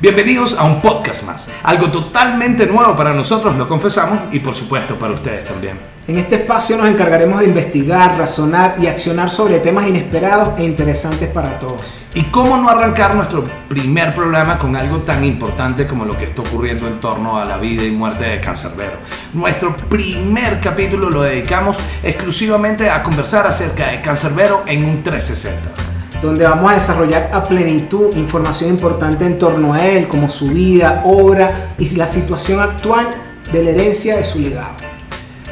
Bienvenidos a un podcast más, algo totalmente nuevo para nosotros, lo confesamos, y por supuesto para ustedes también. En este espacio nos encargaremos de investigar, razonar y accionar sobre temas inesperados e interesantes para todos. ¿Y cómo no arrancar nuestro primer programa con algo tan importante como lo que está ocurriendo en torno a la vida y muerte de Cancerbero? Nuestro primer capítulo lo dedicamos exclusivamente a conversar acerca de Cancerbero en un 360 donde vamos a desarrollar a plenitud información importante en torno a él, como su vida, obra y la situación actual de la herencia de su legado.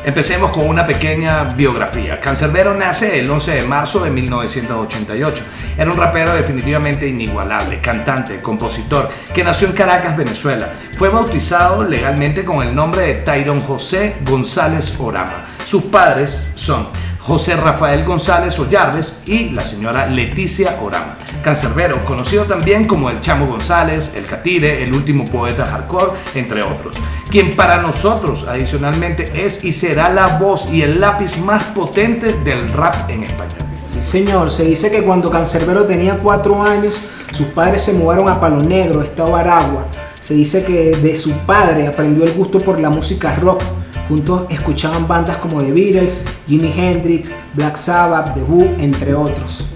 Empecemos con una pequeña biografía. Cancerbero nace el 11 de marzo de 1988. Era un rapero definitivamente inigualable, cantante, compositor, que nació en Caracas, Venezuela. Fue bautizado legalmente con el nombre de Tyron José González Orama. Sus padres son José Rafael González Ollarves y la señora Leticia Orama. Cancerbero, conocido también como el Chamo González, el Catire, el último poeta hardcore, entre otros. Quien para nosotros adicionalmente es y será la voz y el lápiz más potente del rap en español. Sí, señor, se dice que cuando Cancerbero tenía cuatro años, sus padres se mudaron a Palo Negro, estado Aragua. Se dice que de su padre aprendió el gusto por la música rock Juntos escuchaban bandas como The Beatles, Jimi Hendrix, Black Sabbath, The Who, entre otros.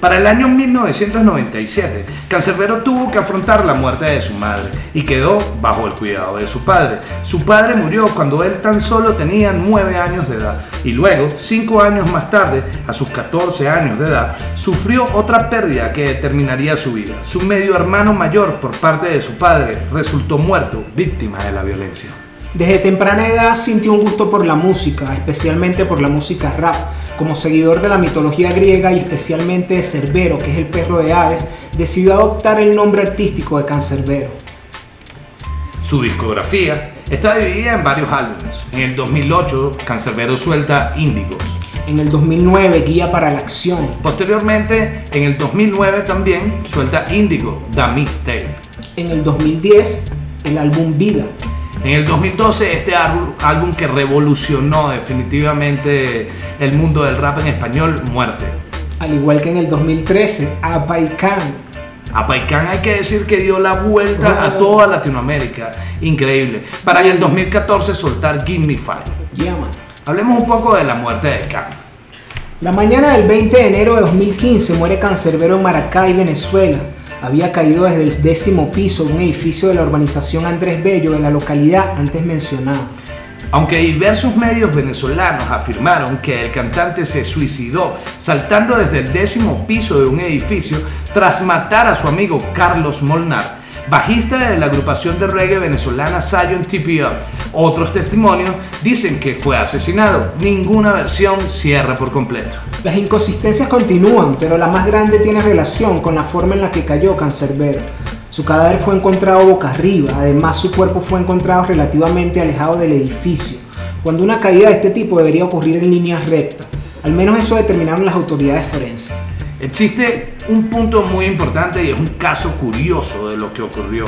Para el año 1997, Cancerbero tuvo que afrontar la muerte de su madre y quedó bajo el cuidado de su padre. Su padre murió cuando él tan solo tenía 9 años de edad y luego, 5 años más tarde, a sus 14 años de edad, sufrió otra pérdida que determinaría su vida. Su medio hermano mayor por parte de su padre resultó muerto, víctima de la violencia. Desde temprana edad sintió un gusto por la música, especialmente por la música rap. Como seguidor de la mitología griega y especialmente de Cerbero, que es el perro de Hades, decidió adoptar el nombre artístico de Cancerbero. Su discografía está dividida en varios álbumes. En el 2008, Cancerbero suelta Índigos. En el 2009, Guía para la Acción. Posteriormente, en el 2009 también suelta Índigo, The Mistake. En el 2010, el álbum Vida. En el 2012 este álbum, que revolucionó definitivamente el mundo del rap en español, Muerte. Al igual que en el 2013, Apaicán. Apaicán hay que decir que dio la vuelta a toda Latinoamérica. Increíble. Para en el 2014 soltar Give Me Five. Hablemos un poco de la muerte de Can. La mañana del 20 de enero de 2015 muere Cancerbero en Maracay, Venezuela había caído desde el décimo piso de un edificio de la urbanización Andrés Bello de la localidad antes mencionada. Aunque diversos medios venezolanos afirmaron que el cantante se suicidó saltando desde el décimo piso de un edificio tras matar a su amigo Carlos Molnar, bajista de la agrupación de reggae venezolana Zion TPO. Otros testimonios dicen que fue asesinado. Ninguna versión cierra por completo. Las inconsistencias continúan, pero la más grande tiene relación con la forma en la que cayó Cancerbero. Su cadáver fue encontrado boca arriba, además su cuerpo fue encontrado relativamente alejado del edificio, cuando una caída de este tipo debería ocurrir en línea recta. Al menos eso determinaron las autoridades forenses. Existe un punto muy importante y es un caso curioso de lo que ocurrió.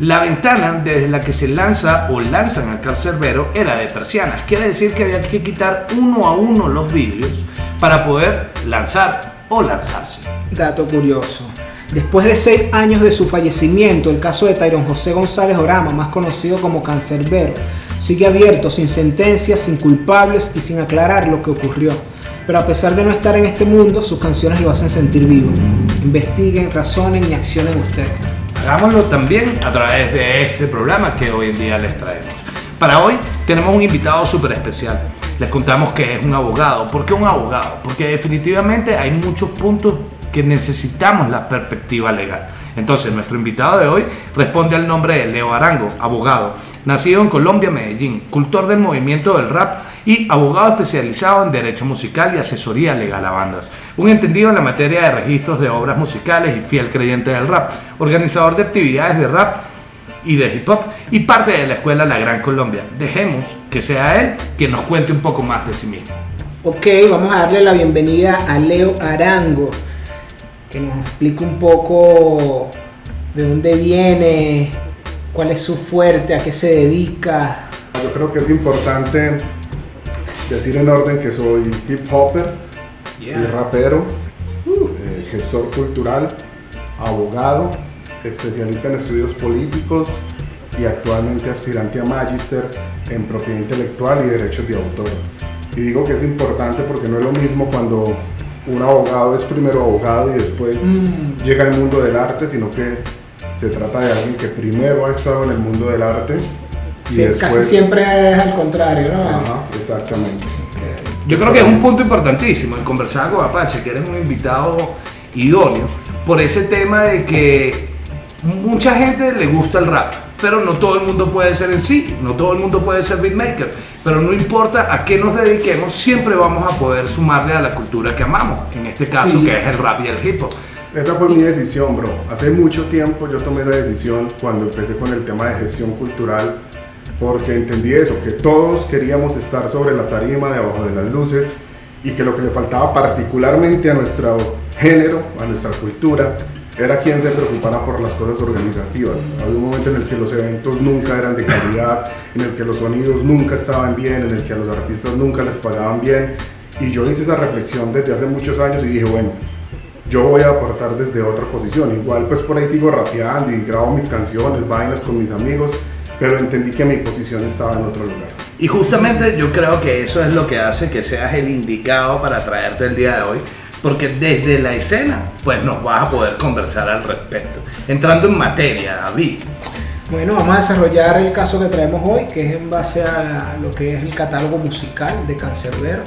La ventana desde la que se lanza o lanzan al cancerbero era de persianas. Quiere decir que había que quitar uno a uno los vidrios para poder lanzar o lanzarse. Dato curioso. Después de seis años de su fallecimiento, el caso de Tyron José González Orama, más conocido como Cancerbero, sigue abierto sin sentencias, sin culpables y sin aclarar lo que ocurrió pero a pesar de no estar en este mundo, sus canciones lo hacen sentir vivo. Investiguen, razonen y accionen ustedes. Hagámoslo también a través de este programa que hoy en día les traemos. Para hoy tenemos un invitado súper especial. Les contamos que es un abogado. ¿Por qué un abogado? Porque definitivamente hay muchos puntos que necesitamos la perspectiva legal. Entonces, nuestro invitado de hoy responde al nombre de Leo Arango, abogado, nacido en Colombia, Medellín, cultor del movimiento del rap y abogado especializado en derecho musical y asesoría legal a bandas. Un entendido en la materia de registros de obras musicales y fiel creyente del rap, organizador de actividades de rap y de hip hop y parte de la escuela La Gran Colombia. Dejemos que sea él quien nos cuente un poco más de sí mismo. Ok, vamos a darle la bienvenida a Leo Arango que nos explique un poco de dónde viene, cuál es su fuerte, a qué se dedica. Yo creo que es importante decir en orden que soy hip hopper, rapero, uh. eh, gestor cultural, abogado especialista en estudios políticos y actualmente aspirante a Magister en propiedad intelectual y derechos de autor. Y digo que es importante porque no es lo mismo cuando un abogado es primero abogado y después Mm. llega al mundo del arte, sino que se trata de alguien que primero ha estado en el mundo del arte y Sí, después... Casi siempre es al contrario, ¿no? Ajá, exactamente. Yo creo que es un punto importantísimo el conversar con Apache, que eres un invitado idóneo, por ese tema de que mucha gente le gusta el rap, pero no todo el mundo puede ser en sí, no todo el mundo puede ser beatmaker, pero no importa a qué nos dediquemos, siempre vamos a poder sumarle a la cultura que amamos, en este caso Sí. que es el rap y el hip hop. Esa fue mi decisión, bro. Hace mucho tiempo yo tomé la decisión cuando empecé con el tema de gestión cultural, porque entendí eso, que todos queríamos estar sobre la tarima, debajo de las luces, y que lo que le faltaba particularmente a nuestro género, a nuestra cultura, era quien se preocupara por las cosas organizativas. Había un momento en el que los eventos nunca eran de calidad, en el que los sonidos nunca estaban bien, en el que a los artistas nunca les pagaban bien, y yo hice esa reflexión desde hace muchos años y dije, bueno, yo voy a aportar desde otra posición. Igual pues por ahí sigo rapeando y grabo mis canciones, vainas con mis amigos, pero entendí que mi posición estaba en otro lugar. Y justamente yo creo que eso es lo que hace que seas el indicado para traerte el día de hoy, porque desde la escena pues nos vas a poder conversar al respecto. Entrando en materia, David. Bueno, vamos a desarrollar el caso que traemos hoy, que es en base a lo que es el catálogo musical de Cancerbero.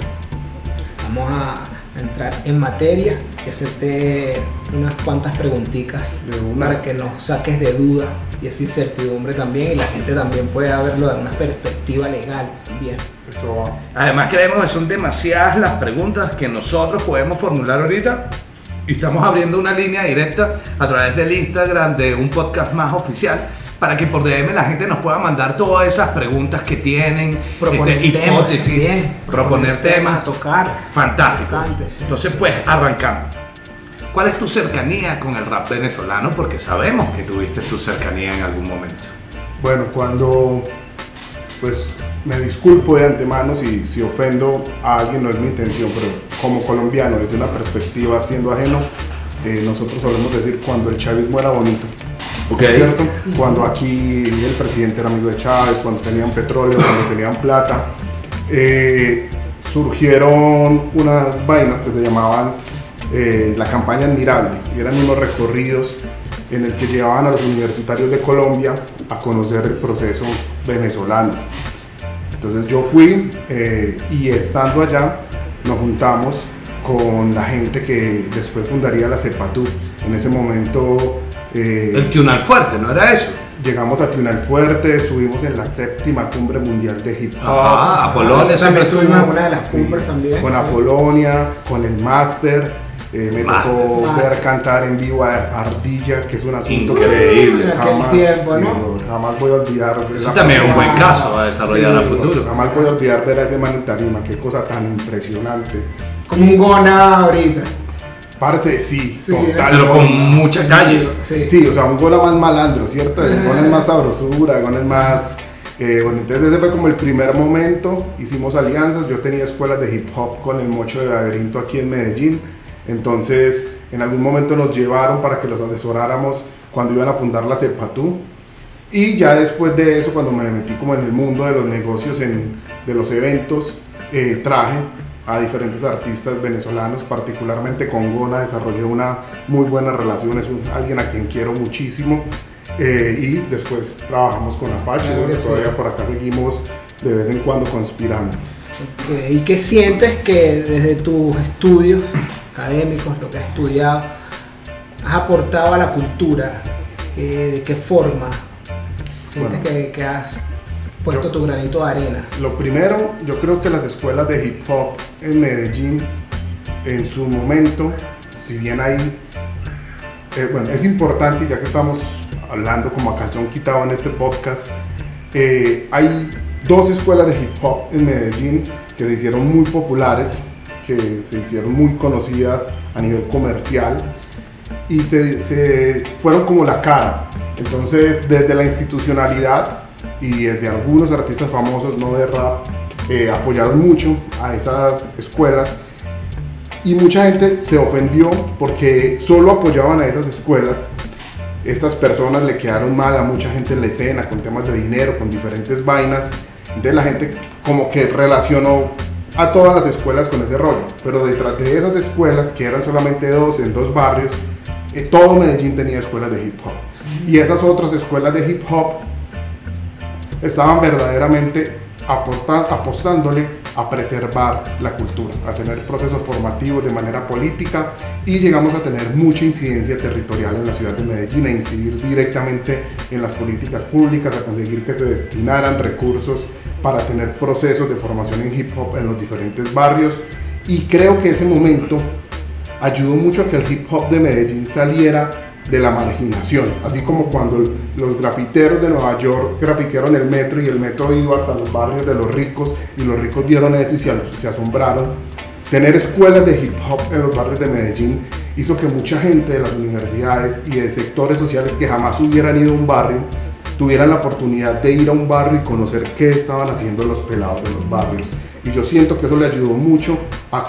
Vamos a entrar en materia y hacerte unas cuantas preguntitas para que nos saques de duda y esa incertidumbre también y la gente también pueda verlo de una perspectiva legal también. Eso. Además creemos que son demasiadas las preguntas que nosotros podemos formular ahorita y estamos abriendo una línea directa a través del Instagram de un podcast más oficial para que por DM la gente nos pueda mandar todas esas preguntas que tienen, Proponer este, temas hipótesis, proponer temas, tocar. fantástico. Sí. Entonces pues arrancamos. ¿Cuál es tu cercanía con el rap venezolano? Porque sabemos que tuviste tu cercanía en algún momento. Bueno, cuando pues me disculpo de antemano si, si ofendo a alguien, no es mi intención, pero como colombiano, desde una perspectiva siendo ajeno, eh, nosotros solemos decir cuando el chavismo era bonito. Ok. ¿Cierto? Cuando aquí el presidente era amigo de Chávez, cuando tenían petróleo, cuando tenían plata, eh, surgieron unas vainas que se llamaban eh, la campaña admirable y eran unos recorridos en el que llevaban a los universitarios de Colombia a conocer el proceso venezolano. Entonces yo fui eh, y estando allá nos juntamos con la gente que después fundaría la CEPATU. En ese momento eh, El Tunal Fuerte, ¿no era eso? llegamos a Tunal Fuerte, estuvimos en la séptima cumbre mundial de hip hop. Ah, Apolonia También siempre estuvimos en una de las cumbres también. Con Apolonia, con el Máster. eh, me Máster. tocó Máster. ver cantar en vivo a Ardilla, que es un asunto Increíble. que jamás, tiempo, ¿no? sí, jamás voy a olvidar. Eso también es un buen caso a desarrollar Sí, a futuro. Jamás voy a olvidar ver a ese man en tarima, qué cosa tan impresionante. Como un gona ahorita. Parce, sí, Sí, total. Pero con mucha calle. Sí. Sí, o sea, un gol más malandro, ¿cierto? El gol es más sabrosura, el gol es más... eh, bueno, entonces ese fue como el primer momento, hicimos alianzas, yo tenía escuelas de hip hop con el Mocho de Laberinto aquí en Medellín, entonces en algún momento nos llevaron para que los asesoráramos cuando iban a fundar la CEPATU, y ya después de eso, cuando me metí como en el mundo de los negocios, en, de los eventos, eh, traje a diferentes artistas venezolanos, particularmente con Gona, desarrollé una muy buena relación, es un- alguien a quien quiero muchísimo. eh, y después trabajamos con Apache, Claro que sí. todavía por acá seguimos de vez en cuando conspirando. Ok, ¿Y qué sientes que desde tus estudios académicos, lo que has estudiado, has aportado a la cultura? Eh, ¿De qué forma sientes Bueno. que, que has puesto Yo- tu granito de arena? Lo primero, yo creo que las escuelas de hip hop en Medellín, en su momento, si bien hay, eh, bueno, es importante, ya que estamos hablando como a calzón quitado en este podcast, eh, hay dos escuelas de hip hop en Medellín que se hicieron muy populares, que se hicieron muy conocidas a nivel comercial y se, se fueron como la cara. Entonces, desde la institucionalidad y desde algunos artistas famosos, no de rap, eh, apoyaron mucho a esas escuelas y mucha gente se ofendió porque solo apoyaban a esas escuelas estas personas le quedaron mal a mucha gente en la escena con temas de dinero, con diferentes vainas. De la gente como que relacionó a todas las escuelas con ese rollo. Pero detrás de esas escuelas, que eran solamente dos en dos barrios, eh, todo Medellín tenía escuelas de hip hop. Y esas otras escuelas de hip hop estaban verdaderamente apostándole a preservar la cultura, a tener procesos formativos de manera política y llegamos a tener mucha incidencia territorial en la ciudad de Medellín, a incidir directamente en las políticas públicas, a conseguir que se destinaran recursos para tener procesos de formación en hip hop en los diferentes barrios. Y creo que ese momento ayudó mucho a que el hip hop de Medellín saliera de la marginación, así como cuando los grafiteros de Nueva York grafitearon el metro y el metro iba hasta los barrios de los ricos y los ricos dieron eso y se, se asombraron. Tener escuelas de hip hop en los barrios de Medellín hizo que mucha gente de las universidades y de sectores sociales que jamás hubieran ido a un barrio tuvieran la oportunidad de ir a un barrio y conocer qué estaban haciendo los pelados de los barrios. Y yo siento que eso le ayudó mucho a,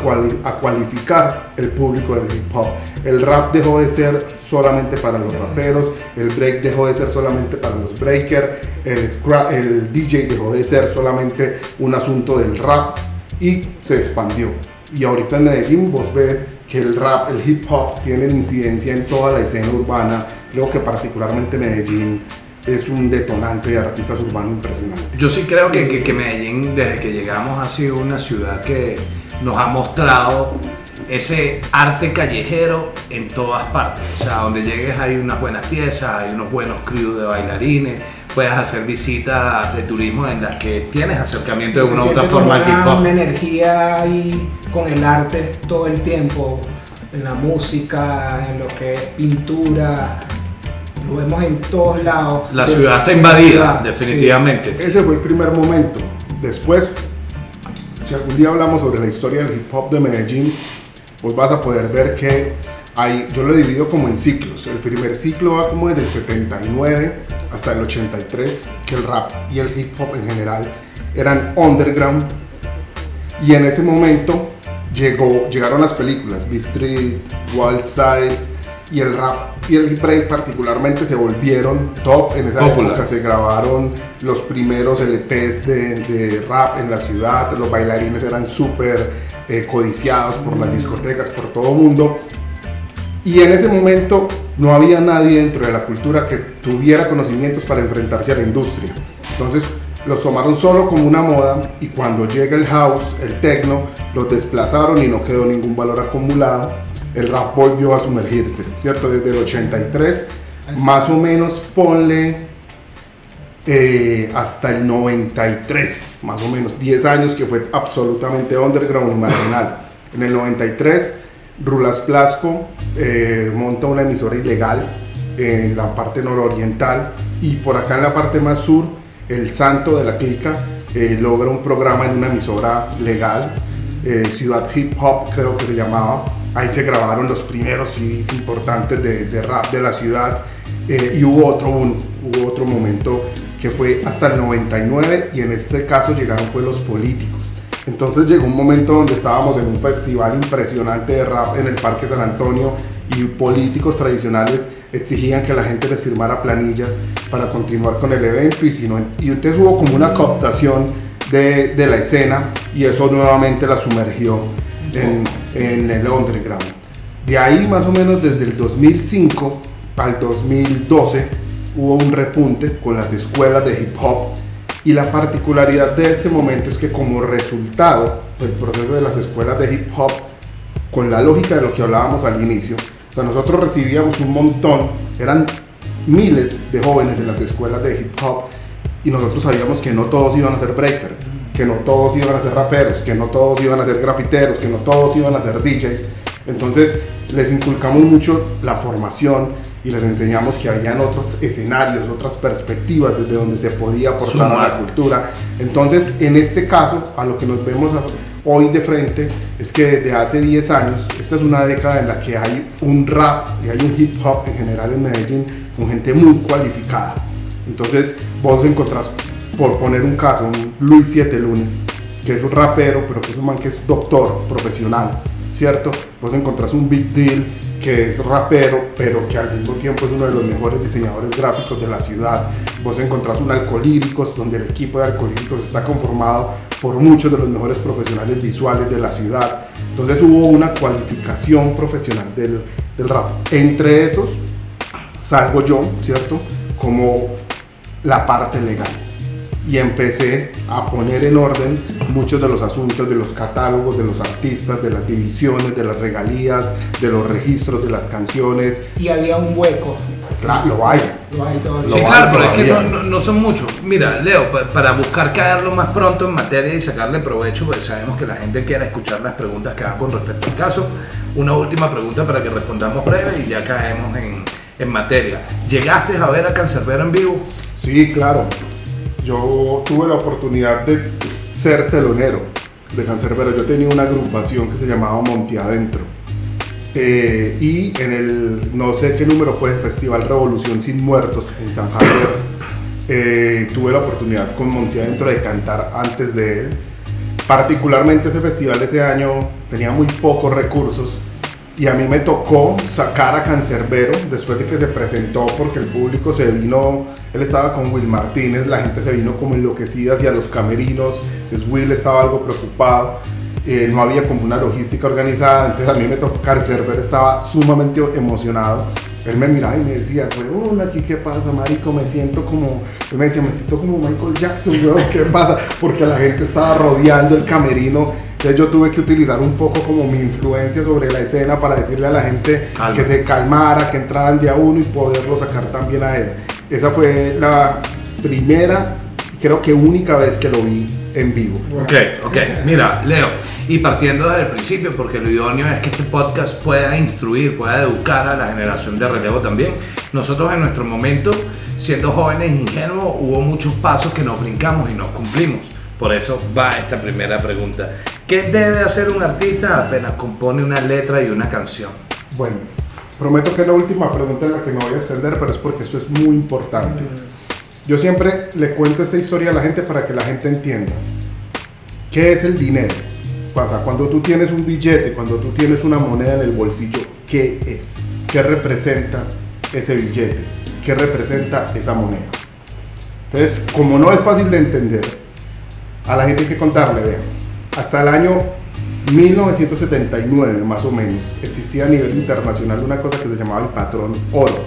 a cualificar el público del hip hop. El rap dejó de ser solamente para los raperos, el break dejó de ser solamente para los breakers, el, el DJ dejó de ser solamente un asunto del rap y se expandió. Y ahorita en Medellín vos ves que el rap, el hip hop tienen incidencia en toda la escena urbana. Creo que particularmente Medellín es un detonante de artistas urbanos impresionante. Yo sí creo Que, que, Medellín, desde que llegamos, ha sido una ciudad que nos ha mostrado ese arte callejero en todas partes. O sea, donde llegues hay unas buenas piezas, hay unos buenos crews de bailarines, puedes hacer visitas de turismo en las que tienes acercamiento de una u otra forma al hip hop. Una energía ahí con el arte todo el tiempo, en la música, en lo que es pintura, lo vemos en todos lados. La ciudad está invadida, definitivamente. Ese fue el primer momento. Después, si algún día hablamos sobre la historia del hip hop de Medellín, pues vas a poder ver que hay, yo lo he dividido como en ciclos. El primer ciclo va como desde el 79 hasta el 83, que el rap y el hip hop en general eran underground. Y en ese momento llegó, llegaron las películas, B Street, Wall Side y el rap y el hip break particularmente se volvieron top. En esa época se grabaron los primeros LPs de, de, rap en la ciudad, los bailarines eran súper eh, codiciados por las discotecas, por todo el mundo. Y en ese momento no había nadie dentro de la cultura que tuviera conocimientos para enfrentarse a la industria. Entonces los tomaron solo como una moda y cuando llega el house, el techno, los desplazaron y no quedó ningún valor acumulado el rap volvió a sumergirse, ¿cierto? Desde el 83, más o menos ponle eh, hasta el 93, más o menos 10 años que fue absolutamente underground y marginal. En el 93, Rulas Plasco eh, monta una emisora ilegal en la parte nororiental y por acá en la parte más sur, el santo de la clica eh, logra un programa en una emisora legal, Ciudad Hip Hop creo que se llamaba, Ahí se grabaron los primeros CDs importantes de, rap de la ciudad eh, y hubo otro, hubo otro momento que fue hasta el 99 y en este caso llegaron fue los políticos. Entonces llegó un momento donde estábamos en un festival impresionante de rap en el Parque San Antonio y políticos tradicionales exigían que la gente les firmara planillas para continuar con el evento y, si no, y entonces hubo como una cooptación de, de la escena y eso nuevamente la sumergió en, en el underground. De ahí más o menos desde el 2005 al 2012 hubo un repunte con las escuelas de hip hop y la particularidad de este momento es que como resultado del proceso de las escuelas de hip hop, con la lógica de lo que hablábamos al inicio, nosotros recibíamos un montón, eran miles de jóvenes en las escuelas de hip hop y nosotros sabíamos que no todos iban a ser breakers que no todos iban a ser raperos, que no todos iban a ser grafiteros, que no todos iban a ser DJs. Entonces les inculcamos mucho la formación y les enseñamos que habían otros escenarios, otras perspectivas desde donde se podía aportar a la cultura. Entonces, en este caso, a lo que nos vemos hoy de frente es que desde hace 10 años, esta es una década en la que hay un rap y hay un hip hop en general en Medellín con gente muy cualificada. Entonces, vos encontrás por poner un caso, un Luis Siete Lunes, que es un rapero, pero que es un man que es doctor profesional, ¿cierto? Vos encontrás un Big Deal que es rapero, pero que al mismo tiempo es uno de los mejores diseñadores gráficos de la ciudad. Vos encontrás un Alcolíricos, donde el equipo de Alcolíricos está conformado por muchos de los mejores profesionales visuales de la ciudad. Entonces hubo una cualificación profesional del, del rap. Entre esos salgo yo, ¿cierto? Como la parte legal y empecé a poner en orden muchos de los asuntos de los catálogos, de los artistas, de las divisiones, de las regalías, de los registros de las canciones. Y había un hueco. Claro, lo hay. Lo hay todavía. Sí, Lo claro, hay pero es que no, no- no son muchos. Mira, Leo, pa- para buscar caer lo más pronto en materia y sacarle provecho, pues sabemos que la gente quiere escuchar las preguntas que hagan con respecto al caso. Una última pregunta para que respondamos breve y ya caemos en, en materia. ¿Llegaste a ver a Cancerbero en vivo? Sí, claro. Yo tuve la oportunidad de ser telonero de Cancerbero. Yo tenía una agrupación que se llamaba Monte Adentro. Eh, y en el, no sé qué número fue, Festival Revolución Sin Muertos en San Javier, eh, tuve la oportunidad con Monte Adentro de cantar antes de él. Particularmente ese festival ese año tenía muy pocos recursos y a mí me tocó sacar a Cancerbero después de que se presentó porque el público se vino, él estaba con Will Martínez, la gente se vino como enloquecida hacia los camerinos, pues Will estaba algo preocupado, eh, no había como una logística organizada, entonces a mí me tocó, Cancerbero estaba sumamente emocionado. Él me miraba y me decía, weón, aquí qué pasa, marico, me siento como, él me decía, me siento como Michael Jackson, weón, ¿qué pasa? Porque la gente estaba rodeando el camerino, entonces yo tuve que utilizar un poco como mi influencia sobre la escena para decirle a la gente Calma. que se calmara, que entraran de a uno y poderlo sacar también a él. Esa fue la primera, creo que única vez que lo vi en vivo. Ok, ok. Mira, Leo, y partiendo desde el principio, porque lo idóneo es que este podcast pueda instruir, pueda educar a la generación de relevo también. Nosotros en nuestro momento, siendo jóvenes ingenuos, hubo muchos pasos que nos brincamos y nos cumplimos. Por eso va esta primera pregunta. ¿Qué debe hacer un artista apenas compone una letra y una canción? Bueno, prometo que es la última pregunta en la que me voy a extender, pero es porque esto es muy importante. Yo siempre le cuento esta historia a la gente para que la gente entienda. ¿Qué es el dinero? O cuando tú tienes un billete, cuando tú tienes una moneda en el bolsillo, ¿qué es? ¿Qué representa ese billete? ¿Qué representa esa moneda? Entonces, como no es fácil de entender, a la gente hay que contarle, vean. Hasta el año 1979, más o menos, existía a nivel internacional una cosa que se llamaba el patrón oro.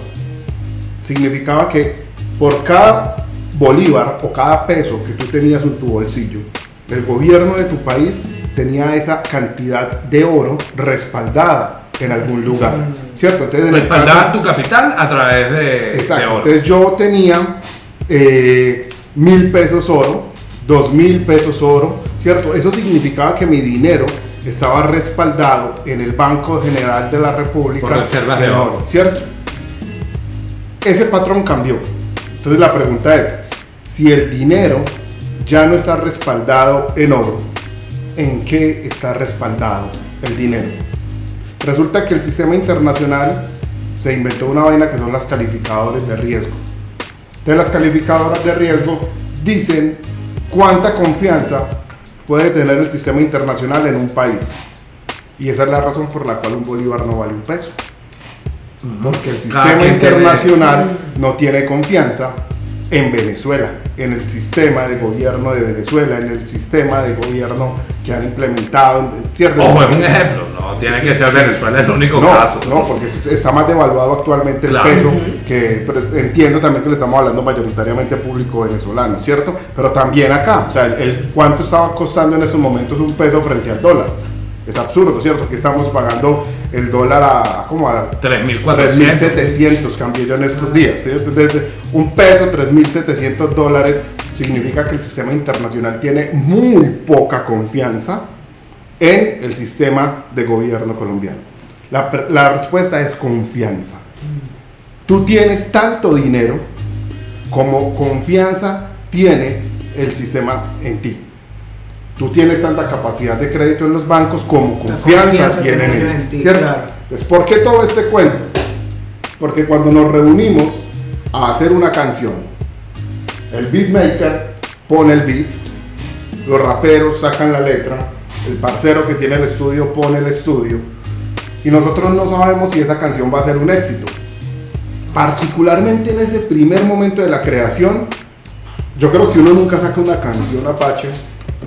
Significaba que por cada bolívar o cada peso que tú tenías en tu bolsillo, el gobierno de tu país tenía esa cantidad de oro respaldada en algún lugar, ¿cierto? Entonces, en tu capital a través de, de Exacto. oro. Entonces yo tenía eh, mil pesos oro, dos mil pesos oro, ¿cierto? Eso significaba que mi dinero estaba respaldado en el Banco General de la República. Por reservas de oro. ¿cierto? Ese patrón cambió. Entonces la pregunta es, si el dinero ya no está respaldado en oro, ¿en qué está respaldado el dinero? Resulta que el sistema internacional se inventó una vaina que son las calificadores de riesgo. Entonces las calificadoras de riesgo dicen cuánta confianza puede tener el sistema internacional en un país. Y esa es la razón por la cual un bolívar no vale un peso. Porque el sistema internacional no tiene confianza en Venezuela, en el sistema de gobierno de Venezuela, en el sistema de gobierno que han implementado, ¿cierto? Ojo, es un ejemplo, no tiene que ser Venezuela el único no, caso. No, porque pues, está más devaluado actualmente Claro. el peso, que pero entiendo también que le estamos hablando mayoritariamente público venezolano, ¿cierto? Pero también acá, o sea, el, el cuánto estaba costando en estos momentos un peso frente al dólar. Es absurdo, ¿cierto? Que estamos pagando el dólar a, como a 3.400. 3.700 cambié yo en estos días. Desde un peso, 3.700 dólares, significa que el sistema internacional tiene muy poca confianza en el sistema de gobierno colombiano. La respuesta es confianza. Tú tienes tanto dinero como confianza tiene el sistema en ti. Tú tienes tanta capacidad de crédito en los bancos como confianza, confianza tienen tiene en ti, ¿cierto? claro. Entonces, ¿por qué todo este cuento? Porque cuando nos reunimos a hacer una canción, el beatmaker pone el beat, los raperos sacan la letra, el parcero que tiene el estudio pone el estudio y nosotros no sabemos si esa canción va a ser un éxito. Particularmente en ese primer momento de la creación, yo creo que uno nunca saca una canción Apache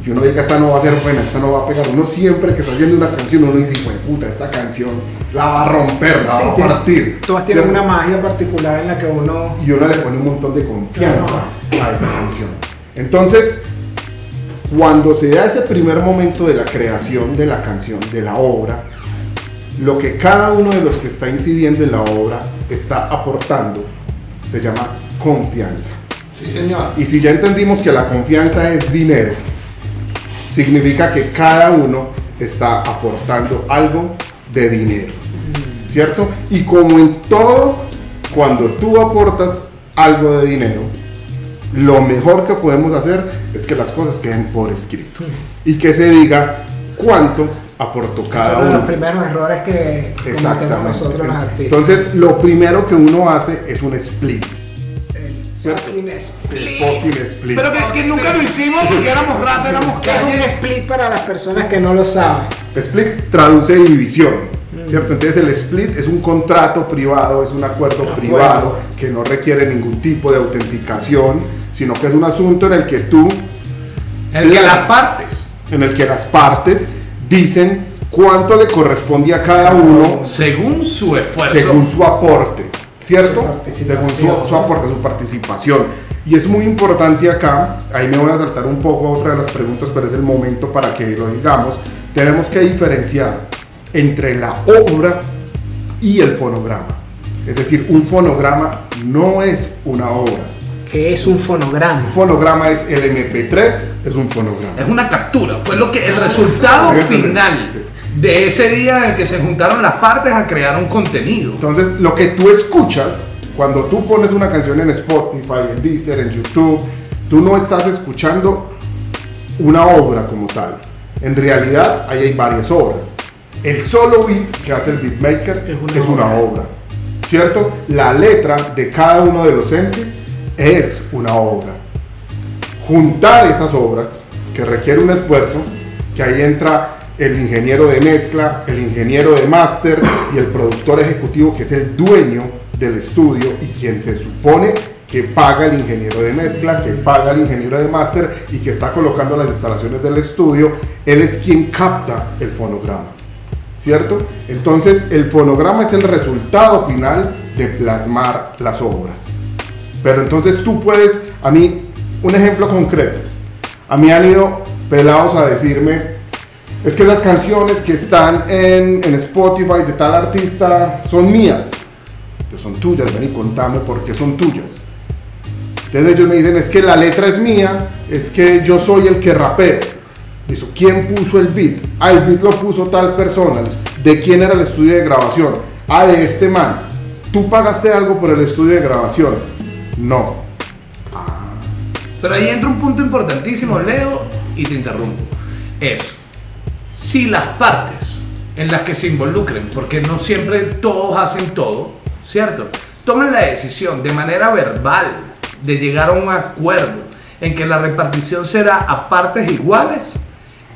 que uno diga esta no va a ser buena, esta no va a pegar. Uno siempre que está haciendo una canción, uno dice, pues puta, esta canción la va a romper, la Sí, va a partir. Todas tienen ¿Cierto? una magia particular en la que uno. y uno le pone un montón de confianza a esa canción. Entonces, cuando se da ese primer momento de la creación de la canción, de la obra, lo que cada uno de los que está incidiendo en la obra está aportando se llama confianza. Sí, señor. Y si ya entendimos que la confianza es dinero, significa que cada uno está aportando algo de dinero. ¿Cierto? Y como en todo, cuando tú aportas algo de dinero, lo mejor que podemos hacer es que las cosas queden por escrito. Y que se diga cuánto aportó cada Son uno de los primeros errores que cometemos nosotros los artistas. Entonces, lo primero que uno hace es un split. ¿Cierto? fucking split. Fucking split. Pero que, que nunca lo hicimos porque éramos ratas, éramos ¿Qué es un split para las personas que no lo saben? Split traduce división, ¿cierto? Entonces el split es un contrato privado, es un acuerdo privado que no requiere ningún tipo de autenticación, sino que es un asunto en el que tú, El que las partes, en el que las partes dicen cuánto le corresponde a cada uno según su esfuerzo, según su aporte, ¿cierto? Su. Según su, su aporte, su participación. Y es muy importante acá, ahí me voy a saltar un poco a otra de las preguntas, pero es el momento para que lo digamos. Tenemos que diferenciar entre la obra y el fonograma. Es decir, un fonograma no es una obra. Que es un fonograma. Un fonograma es el MP3, es un fonograma. es una captura. Fue lo que el resultado final de ese día en el que se juntaron las partes a crear un contenido. Entonces, lo que tú escuchas, cuando tú pones una canción en Spotify, en Deezer, en YouTube, tú no estás escuchando una obra como tal. En realidad, ahí hay varias obras. El solo beat que hace el beatmaker es una una, obra. ¿Cierto? La letra de cada uno de los MCs es una obra. Juntar esas obras, que requiere un esfuerzo, que ahí entra el ingeniero de mezcla, el ingeniero de máster y el productor ejecutivo, que es el dueño del estudio y quien se supone que paga el ingeniero de mezcla, que paga el ingeniero de máster y que está colocando las instalaciones del estudio, él es quien capta el fonograma. ¿Cierto? Entonces el fonograma es el resultado final de plasmar las obras. Pero entonces tú puedes, a mí, un ejemplo concreto, a mí han ido pelados a decirme, es que las canciones que están en, Spotify de tal artista son mías. Son tuyas, ven y contame por qué son tuyas. Entonces ellos me dicen, es que la letra es mía, es que yo soy el que rapeo. Listo, ¿quién puso el beat? Ah, el beat lo puso tal persona. ¿De quién era el estudio de grabación? Ah, de este man. ¿Tú pagaste algo por el estudio de grabación? No. Pero ahí entra un punto importantísimo, Leo, y te interrumpo. Es, si las partes en las que se involucren, porque no siempre todos hacen todo, ¿cierto? Toman la decisión de manera verbal de llegar a un acuerdo en que la repartición será a partes iguales,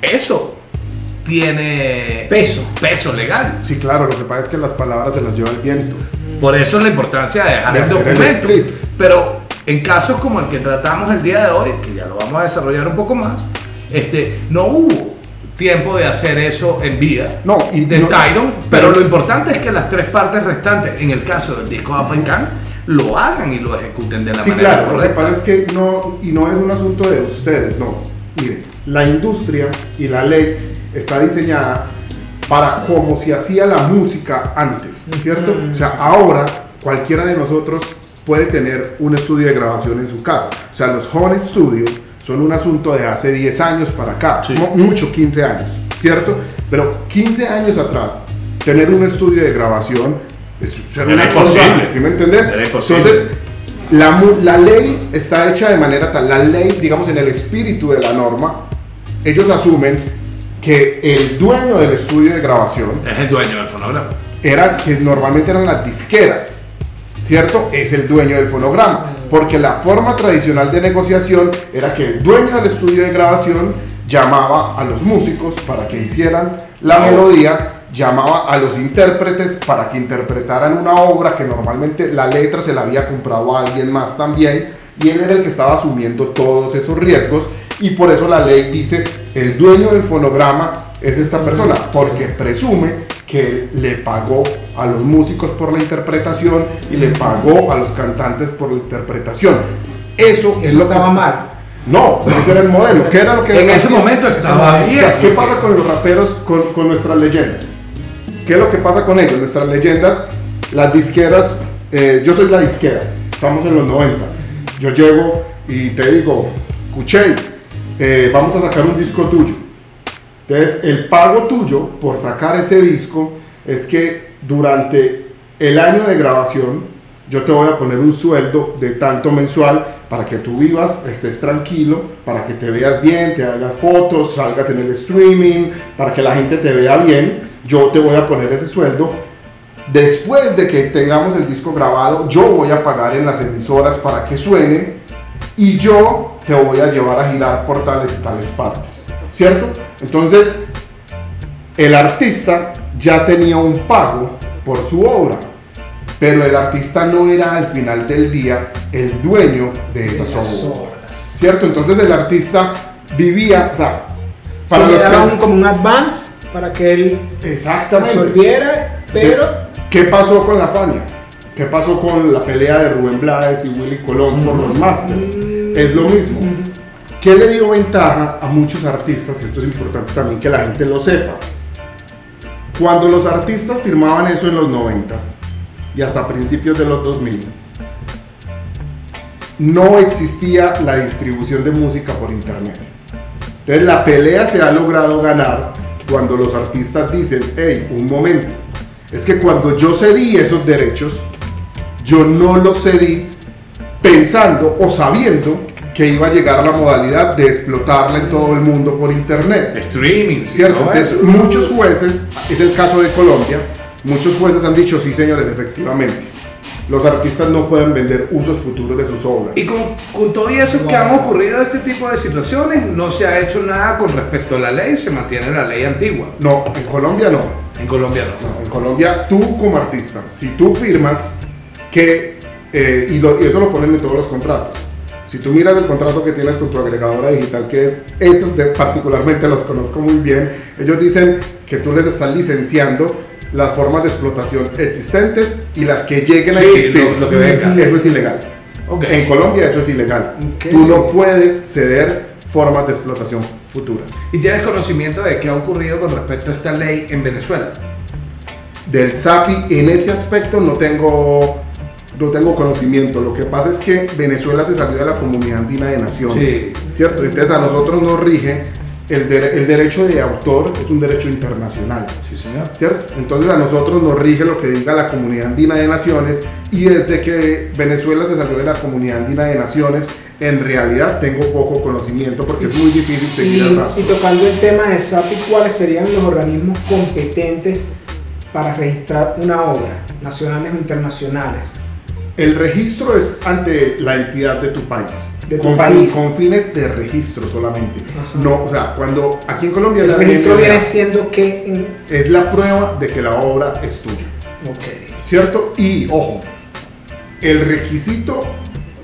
eso tiene Peso. peso legal. Sí, claro, lo que pasa es que las palabras se las lleva el viento. Por eso es la importancia de dejar De el documento. Pero en casos como el que tratamos el día de hoy, que ya lo vamos a desarrollar un poco más, este, no hubo tiempo de hacer eso en vida No, y de no- Tyron, pero, pero- lo importante es que las tres partes restantes, en el caso del disco Up and Can, lo hagan y lo ejecuten de la Sí, manera claro, lo que correcta. pasa es que no, y no es un asunto de ustedes, no. Miren, la industria y la ley está diseñada para como se hacía la música antes, ¿cierto? O sea, ahora cualquiera de nosotros puede tener un estudio de grabación en su casa. O sea, los home studio son un asunto de hace 10 años para acá, Sí. mu- mucho 15 años, ¿cierto? Pero 15 años atrás, tener un estudio de grabación es, era una imposible. ¿sí me entendés? Entonces, la, la ley está hecha de manera tal, la ley, digamos, en el espíritu de la norma, ellos asumen que el dueño del estudio de grabación Es el dueño del fonograma. era que normalmente eran las disqueras, ¿cierto? Es el dueño del fonograma, porque la forma tradicional de negociación era que el dueño del estudio de grabación llamaba a los músicos para que hicieran la melodía, llamaba a los intérpretes para que interpretaran una obra que normalmente la letra se la había comprado a alguien más también y él era el que estaba asumiendo todos esos riesgos y por eso la ley dice el dueño del fonograma es esta persona porque presume que le pagó a los músicos por la interpretación y le pagó a los cantantes por la interpretación. Eso, es lo que estaba mal. no, ese era el modelo. ¿Qué era lo que En ese momento estaba O bien. sea, ¿Qué pasa con los raperos, con, con nuestras leyendas? ¿Qué es lo que pasa con ellos? Nuestras leyendas, las disqueras, eh, yo soy la disquera, estamos en los 90. Yo llego y te digo, Cuchey, eh, vamos a sacar un disco tuyo. Entonces, el pago tuyo por sacar ese disco es que durante el año de grabación yo te voy a poner un sueldo de tanto mensual para que tú vivas, estés tranquilo, para que te veas bien, te hagas fotos, salgas en el streaming, para que la gente te vea bien. Yo te voy a poner ese sueldo. Después de que tengamos el disco grabado, yo voy a pagar en las emisoras para que suene y yo te voy a llevar a girar por tales y tales partes. ¿Cierto? Entonces, el artista ya tenía un pago por su obra, pero el artista no era al final del día el dueño de esas obras. obras. ¿Cierto? Entonces el artista vivía, o sea, para los le que- un- como un advance para que él Exactamente. resolviera, pero ¿Qué pasó con la Fania? ¿Qué pasó con la pelea de Rubén Blades y Willy Colón por los Masters? Es lo mismo. ¿Qué le dio ventaja a muchos artistas? Esto es importante también que la gente lo sepa. Cuando los artistas firmaban eso en los 90s y hasta principios de los 2000, no existía la distribución de música por internet. Entonces la pelea se ha logrado ganar cuando los artistas dicen, hey, un momento, es que cuando yo cedí esos derechos, yo no los cedí pensando o sabiendo que iba a llegar la modalidad de explotarla en todo el mundo por internet. Streaming, ¿Cierto? todo Entonces, muchos jueces, es el caso de Colombia, muchos jueces han dicho, sí señores, efectivamente, los artistas no pueden vender usos futuros de sus obras. Y con, con todo eso que han ocurrido este tipo de situaciones, no se ha hecho nada con respecto a la ley, se mantiene la ley antigua. No, en Colombia no. En Colombia no. No, en Colombia, tú como artista, si tú firmas que, eh, y, lo- y eso lo ponen en todos los contratos, si tú miras el contrato que tienes con tu agregadora digital, que esos de- particularmente los conozco muy bien, ellos dicen que tú les estás licenciando las formas de explotación existentes y las que lleguen a Sí, existir. lo- lo que venga. Eso es ilegal. En Colombia eso es ilegal. Ok. Tú no puedes ceder formas de explotación futuras. ¿Y tienes conocimiento de qué ha ocurrido con respecto a esta ley en Venezuela? Del SAPI en ese aspecto no tengo, no tengo conocimiento. Lo que pasa es que Venezuela se salió de la comunidad andina de naciones. Sí. ¿Cierto? Entonces a nosotros nos rige el, dere- el derecho de autor, es un derecho internacional. Sí, señor. ¿Cierto? Entonces a nosotros nos rige lo que diga la comunidad andina de naciones y desde que Venezuela se salió de la comunidad andina de naciones, en realidad tengo poco conocimiento porque es muy difícil seguir el y, rastro. y tocando el tema de SAPI, ¿cuáles serían los organismos competentes para registrar una obra, nacionales o internacionales? El registro es ante la entidad de tu país. De tu con, país. con fines de registro solamente. Ajá. No, o sea, cuando aquí en Colombia El registro viene siendo que es la prueba de que la obra es tuya. Ok. ¿Cierto? Y ojo, el requisito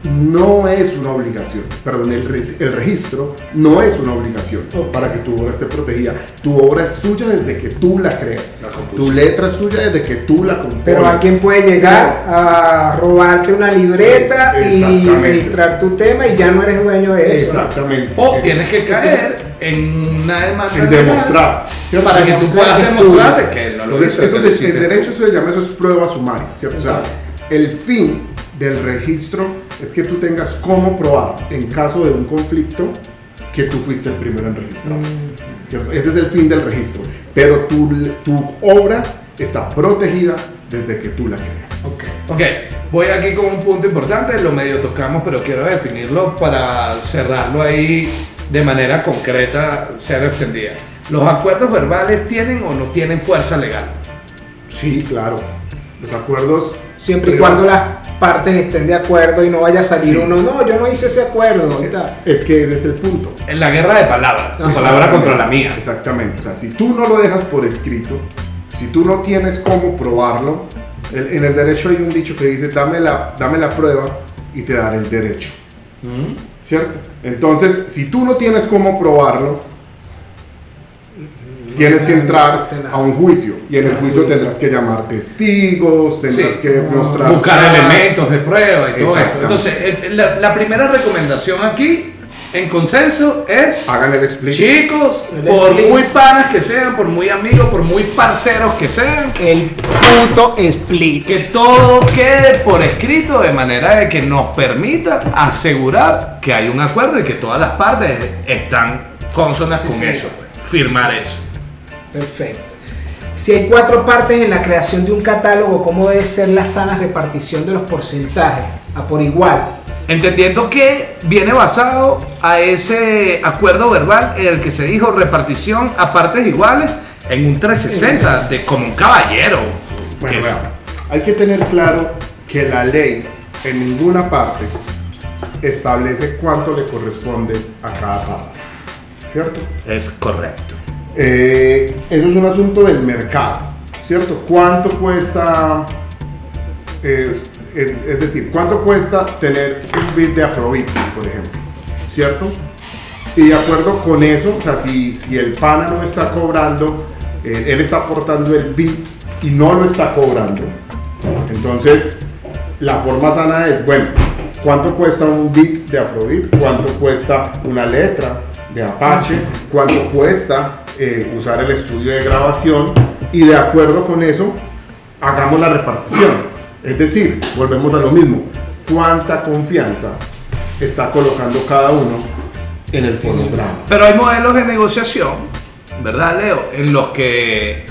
no es una obligación. Perdón, el, re- el registro no es una obligación para que tu obra esté protegida. Tu obra es tuya desde que tú la creas. La tu letra es tuya desde que tú la compones. Pero alguien puede llegar a robarte una libreta y registrar tu tema y ya no eres dueño de eso. Exactamente. O tienes que caer en una demanda en demostrar. para que tú puedas que es demostrar que no lo Entonces, hizo. eso lo en derecho tú. se llama eso es prueba sumaria, ¿cierto? O sea, el fin del registro es que tú tengas cómo probar en caso de un conflicto que tú fuiste el primero en registrar. Mm. ¿cierto? Ese es el fin del registro. Pero tu, tu obra está protegida desde que tú la creas. Ok. Ok, voy aquí con un punto importante, lo medio tocamos, pero quiero definirlo para cerrarlo ahí de manera concreta, ser extendida. ¿Los acuerdos verbales tienen o no tienen fuerza legal? Sí, claro. Los acuerdos. Siempre y cuando las partes estén de acuerdo y no vaya a salir Sí. uno, no, yo no hice ese acuerdo tal. Es que ese es el punto. En la guerra de palabras, tu palabra contra la mía. Exactamente. O sea, si tú no lo dejas por escrito, si tú no tienes cómo probarlo, el- en el derecho hay un dicho que dice, dame la, dame la prueba y te daré el derecho. Mm. ¿Cierto? Entonces, si tú no tienes cómo probarlo, tienes que entrar a un juicio. Y en el juicio tendrás que llamar testigos, tendrás Sí. que mostrar... Buscar chats. elementos de prueba y todo esto. Entonces, la, la primera recomendación aquí, en consenso, es Hagan el split. Chicos, El por split. muy panas que sean, por muy amigos, por muy parceros que sean, El puto split. que todo quede por escrito de manera de que nos permita asegurar que hay un acuerdo y que todas las partes están consonas Sí, con sí. eso, pues, firmar eso. Perfecto. Si hay cuatro partes en la creación de un catálogo, ¿cómo debe ser la sana repartición de los porcentajes? A por igual. Entendiendo que viene basado a ese acuerdo verbal en el que se dijo repartición a partes iguales en un 360, de como un caballero. Bueno, que vean, hay que tener claro que la ley en ninguna parte establece cuánto le corresponde a cada parte. ¿Cierto? es correcto. Eh, eso es un asunto del mercado, ¿cierto? ¿Cuánto cuesta, eh, es, decir, cuánto cuesta tener un beat de Afrobeat, por ejemplo, ¿cierto? Y de acuerdo con eso, o sea, si, si el pana no está cobrando, eh, él está aportando el beat y no lo está cobrando, entonces la forma sana es, bueno, ¿cuánto cuesta un beat de Afrobeat? ¿Cuánto cuesta una letra de Apache? ¿Cuánto cuesta eh, usar el estudio de grabación? Y de acuerdo con eso, hagamos la repartición. Es decir, volvemos a lo mismo. ¿Cuánta confianza está colocando cada uno en el fonograma? Pero hay modelos de negociación, ¿verdad, Leo? En los que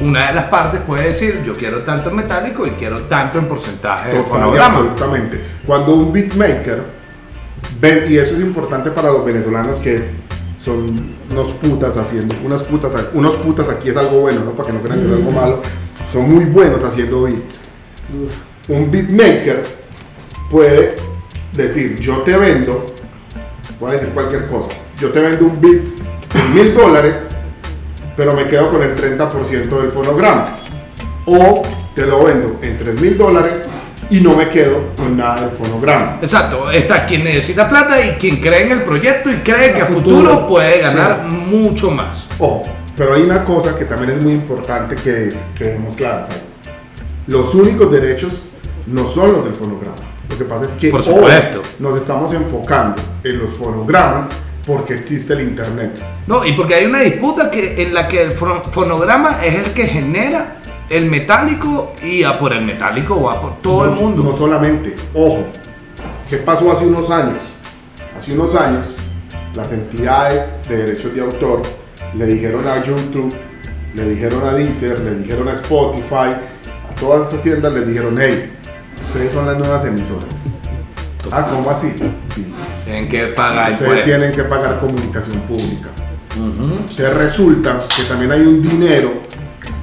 una de las partes puede decir, yo quiero tanto en metálico y quiero tanto en porcentaje de Total fonograma. absolutamente. Cuando un beatmaker, y eso es importante para los venezolanos que son unos putas haciendo, unas putas, unos putas aquí es algo bueno, ¿no? Para que no crean que es algo malo, son muy buenos haciendo beats. Un beatmaker puede decir, yo te vendo, voy a decir cualquier cosa, yo te vendo un beat en mil dólares, pero me quedo con el 30% del fonograma. O te lo vendo en 3 mil dólares y no me quedo con nada del fonograma. Exacto, está quien necesita plata y quien cree en el proyecto y cree que a futuro, futuro, puede ganar mucho más. Ojo, pero hay una cosa que también es muy importante que, que dejemos claras ahí. Los únicos derechos no son los del fonograma. Lo que pasa es que Por hoy nos estamos enfocando en los fonogramas porque existe el internet. No, y porque hay una disputa que, en la que el fon- fonograma es el que genera el metálico y a por el metálico va por todo no, el mundo. No solamente, ojo, ¿qué pasó hace unos años? Hace unos años, las entidades de derechos de autor le dijeron a YouTube, le dijeron a Deezer, le dijeron a Spotify, a todas estas tiendas les dijeron, hey, ustedes son las nuevas emisoras. Ah, ¿cómo así? Sí. Tienen que pagar Ustedes impuestos. tienen que pagar comunicación pública. Entonces resulta que también hay un dinero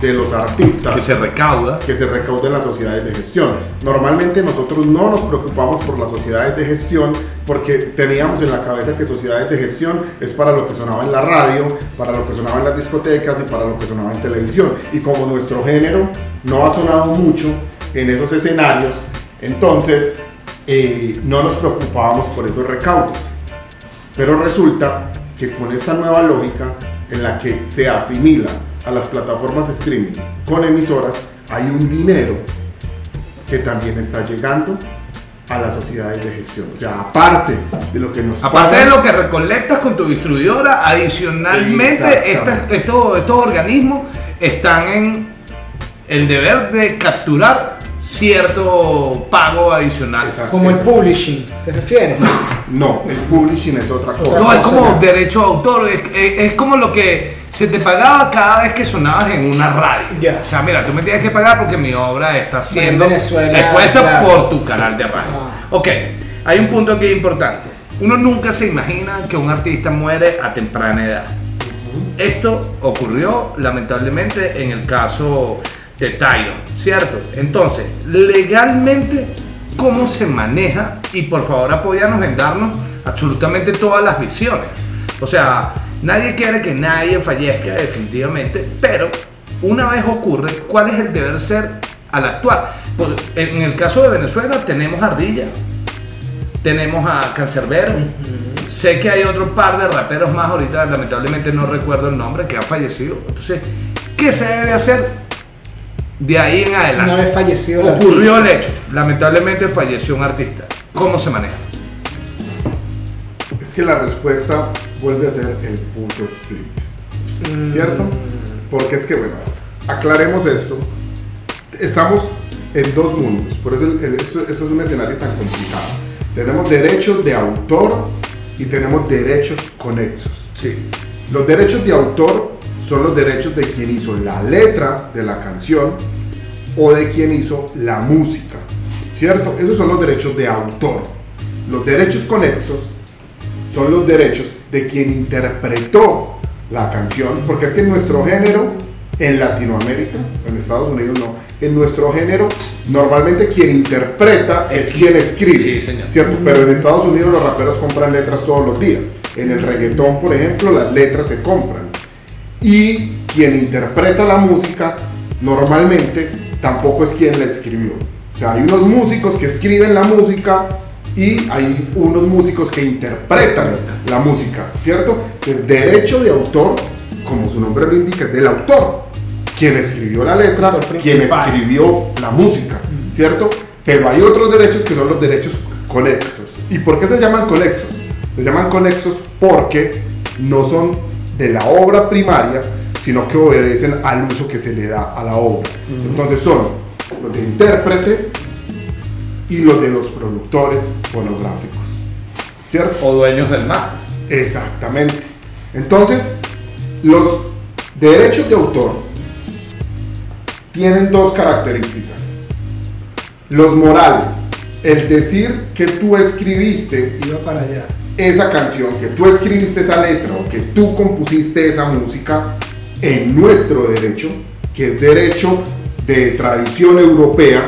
de los artistas que se recauda. que se recaude en las sociedades de gestión. Normalmente nosotros no nos preocupamos por las sociedades de gestión porque teníamos en la cabeza que sociedades de gestión es para lo que sonaba en la radio, para lo que sonaba en las discotecas y para lo que sonaba en televisión. Y como nuestro género no ha sonado mucho en esos escenarios, entonces eh, no nos preocupábamos por esos recaudos. Pero resulta que con esta nueva lógica en la que se asimila a las plataformas de streaming con emisoras, hay un dinero que también está llegando a las sociedades de gestión. O sea, aparte de lo que nos Aparte de lo que recolectas con tu distribuidora, adicionalmente estas- estos, estos organismos están en el deber de capturar cierto pago adicional. Exacto. Como el publishing, ¿te refieres? No, el publishing es otra cosa. No, es como derecho a autor, es, es- es como lo que se te pagaba cada vez que sonabas en una radio. Ya. O sea, mira, tú me tienes que pagar porque mi obra está siendo expuesta claro. por tu canal de radio. Ah. Ok, hay un punto aquí importante. Uno nunca se imagina que un artista muere a temprana edad. Esto ocurrió lamentablemente en el caso de Tyron, ¿cierto? Entonces, legalmente cómo se maneja y por favor apóyanos en darnos absolutamente todas las visiones. O sea, nadie quiere que nadie fallezca definitivamente, pero una vez ocurre, ¿cuál es el deber ser al actuar? Pues, en el caso de Venezuela tenemos Ardilla, tenemos a Cancerbero, sé que hay otro par de raperos más, ahorita lamentablemente no recuerdo el nombre, que han fallecido. Entonces, ¿qué se debe hacer de ahí en adelante? Una vez fallecido el Ocurrió el hecho, lamentablemente falleció un artista. ¿Cómo se maneja? Es que la respuesta vuelve a ser el punto split. ¿Cierto? Porque es que, bueno, aclaremos esto. Estamos en dos mundos, por eso el- el- esto, esto es un escenario tan complicado. Tenemos derechos de autor y tenemos derechos conexos. Sí. Los derechos de autor son los derechos de quien hizo la letra de la canción o de quien hizo la música, ¿cierto? Esos son los derechos de autor. Los derechos conexos son los derechos de quien interpretó la canción, porque es que en nuestro género, en Latinoamérica, en Estados Unidos no, en nuestro género, normalmente quien interpreta es quien escribe, Sí, señor. ¿cierto? Pero en Estados Unidos los raperos compran letras todos los días. En el reggaetón, por ejemplo, las letras se compran. Y quien interpreta la música normalmente tampoco es quien la escribió. O sea, hay unos músicos que escriben la música y hay unos músicos que interpretan la música, ¿cierto? Es derecho de autor, como su nombre lo indica, del autor. Quien escribió la letra, quien escribió la música, ¿cierto? Pero hay otros derechos que son los derechos conexos. ¿Y por qué se llaman conexos? Se llaman conexos porque no son de la obra primaria, sino que obedecen al uso que se le da a la obra. Entonces son los de intérprete y los de los productores fonográficos. ¿Cierto? O dueños del máster. Exactamente. Entonces, los derechos de autor tienen dos características. Los morales, el decir que tú escribiste Iba para allá. esa canción, que tú escribiste esa letra o que tú compusiste esa música en nuestro derecho, que es derecho de tradición europea,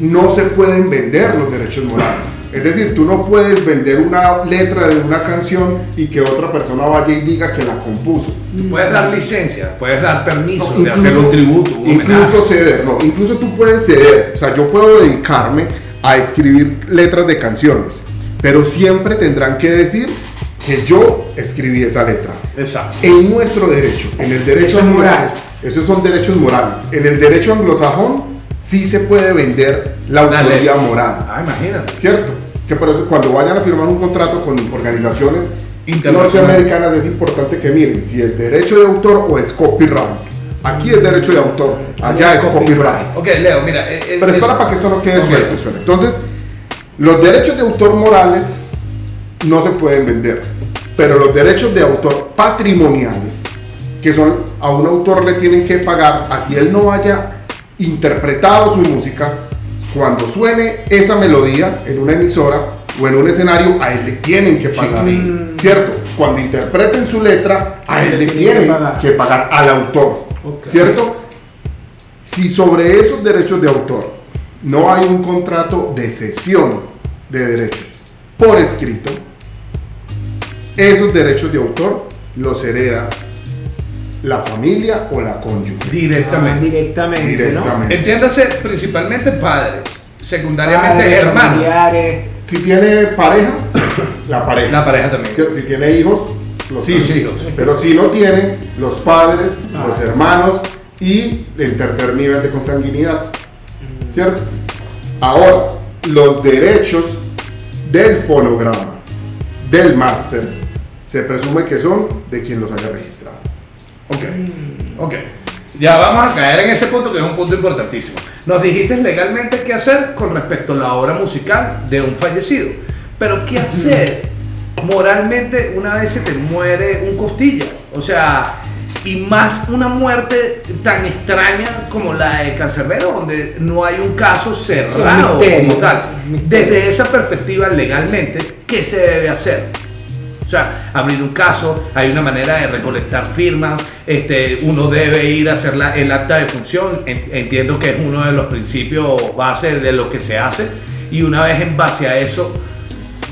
no se pueden vender los derechos morales. Es decir, tú no puedes vender una letra de una canción y que otra persona vaya y diga que la compuso. Tú puedes dar licencia, puedes dar permiso No, de hacer un tributo, un incluso ceder, no, incluso tú puedes ceder, o sea, yo puedo dedicarme a escribir letras de canciones, pero siempre tendrán que decir que yo escribí esa letra. Exacto. En nuestro derecho, en el derecho Eso moral. esos son derechos morales. En el derecho anglosajón sí se puede vender la autoría moral. Ah, imagínate. ¿Cierto? Que por eso cuando vayan a firmar un contrato con organizaciones norteamericanas es importante que miren si es derecho de autor o es copyright. Aquí es derecho de autor, allá es copyright. Ok, Leo, mira. eh, eh, Pero eso- espera para que esto no quede Ok. suelto. espera. Entonces, los derechos de autor morales no se pueden vender, pero los derechos de autor patrimoniales, que son a un autor le tienen que pagar, así él no haya interpretado su música, cuando suene esa melodía en una emisora o en un escenario, a él le tienen que pagar. ¿Cierto? Cuando interpreten su letra, a él le tienen que pagar al autor. Ok. ¿Cierto? Si sobre esos derechos de autor no hay un contrato de cesión de derechos por escrito, esos derechos de autor los hereda la familia o la cónyuge. Ah, Directamente. directamente, Directamente. Entiéndase principalmente padres, secundariamente Padres, hermanos. familiares. Si tiene pareja, la pareja. La pareja también. Si si tiene hijos, los hijos. hijos. Pero si no tiene, los padres, Ah. los hermanos y el tercer nivel de consanguinidad. ¿Cierto? Ahora, los derechos del fonograma, del máster, se presume que son de quien los haya registrado. Ok, ok. Ya vamos a caer en ese punto que es un punto importantísimo. Nos dijiste legalmente qué hacer con respecto a la obra musical de un fallecido. Pero ¿qué hacer moralmente una vez se te muere un costilla? O sea, y más una muerte tan extraña como la de Cancerbero, donde no hay un caso cerrado misterio, como tal. Desde esa perspectiva legalmente, ¿qué se debe hacer? O sea, abrir un caso, hay una manera de recolectar firmas, este, uno debe ir a hacer la- el acta de función, en- entiendo que es uno de los principios base de lo que se hace. y una vez en base a eso,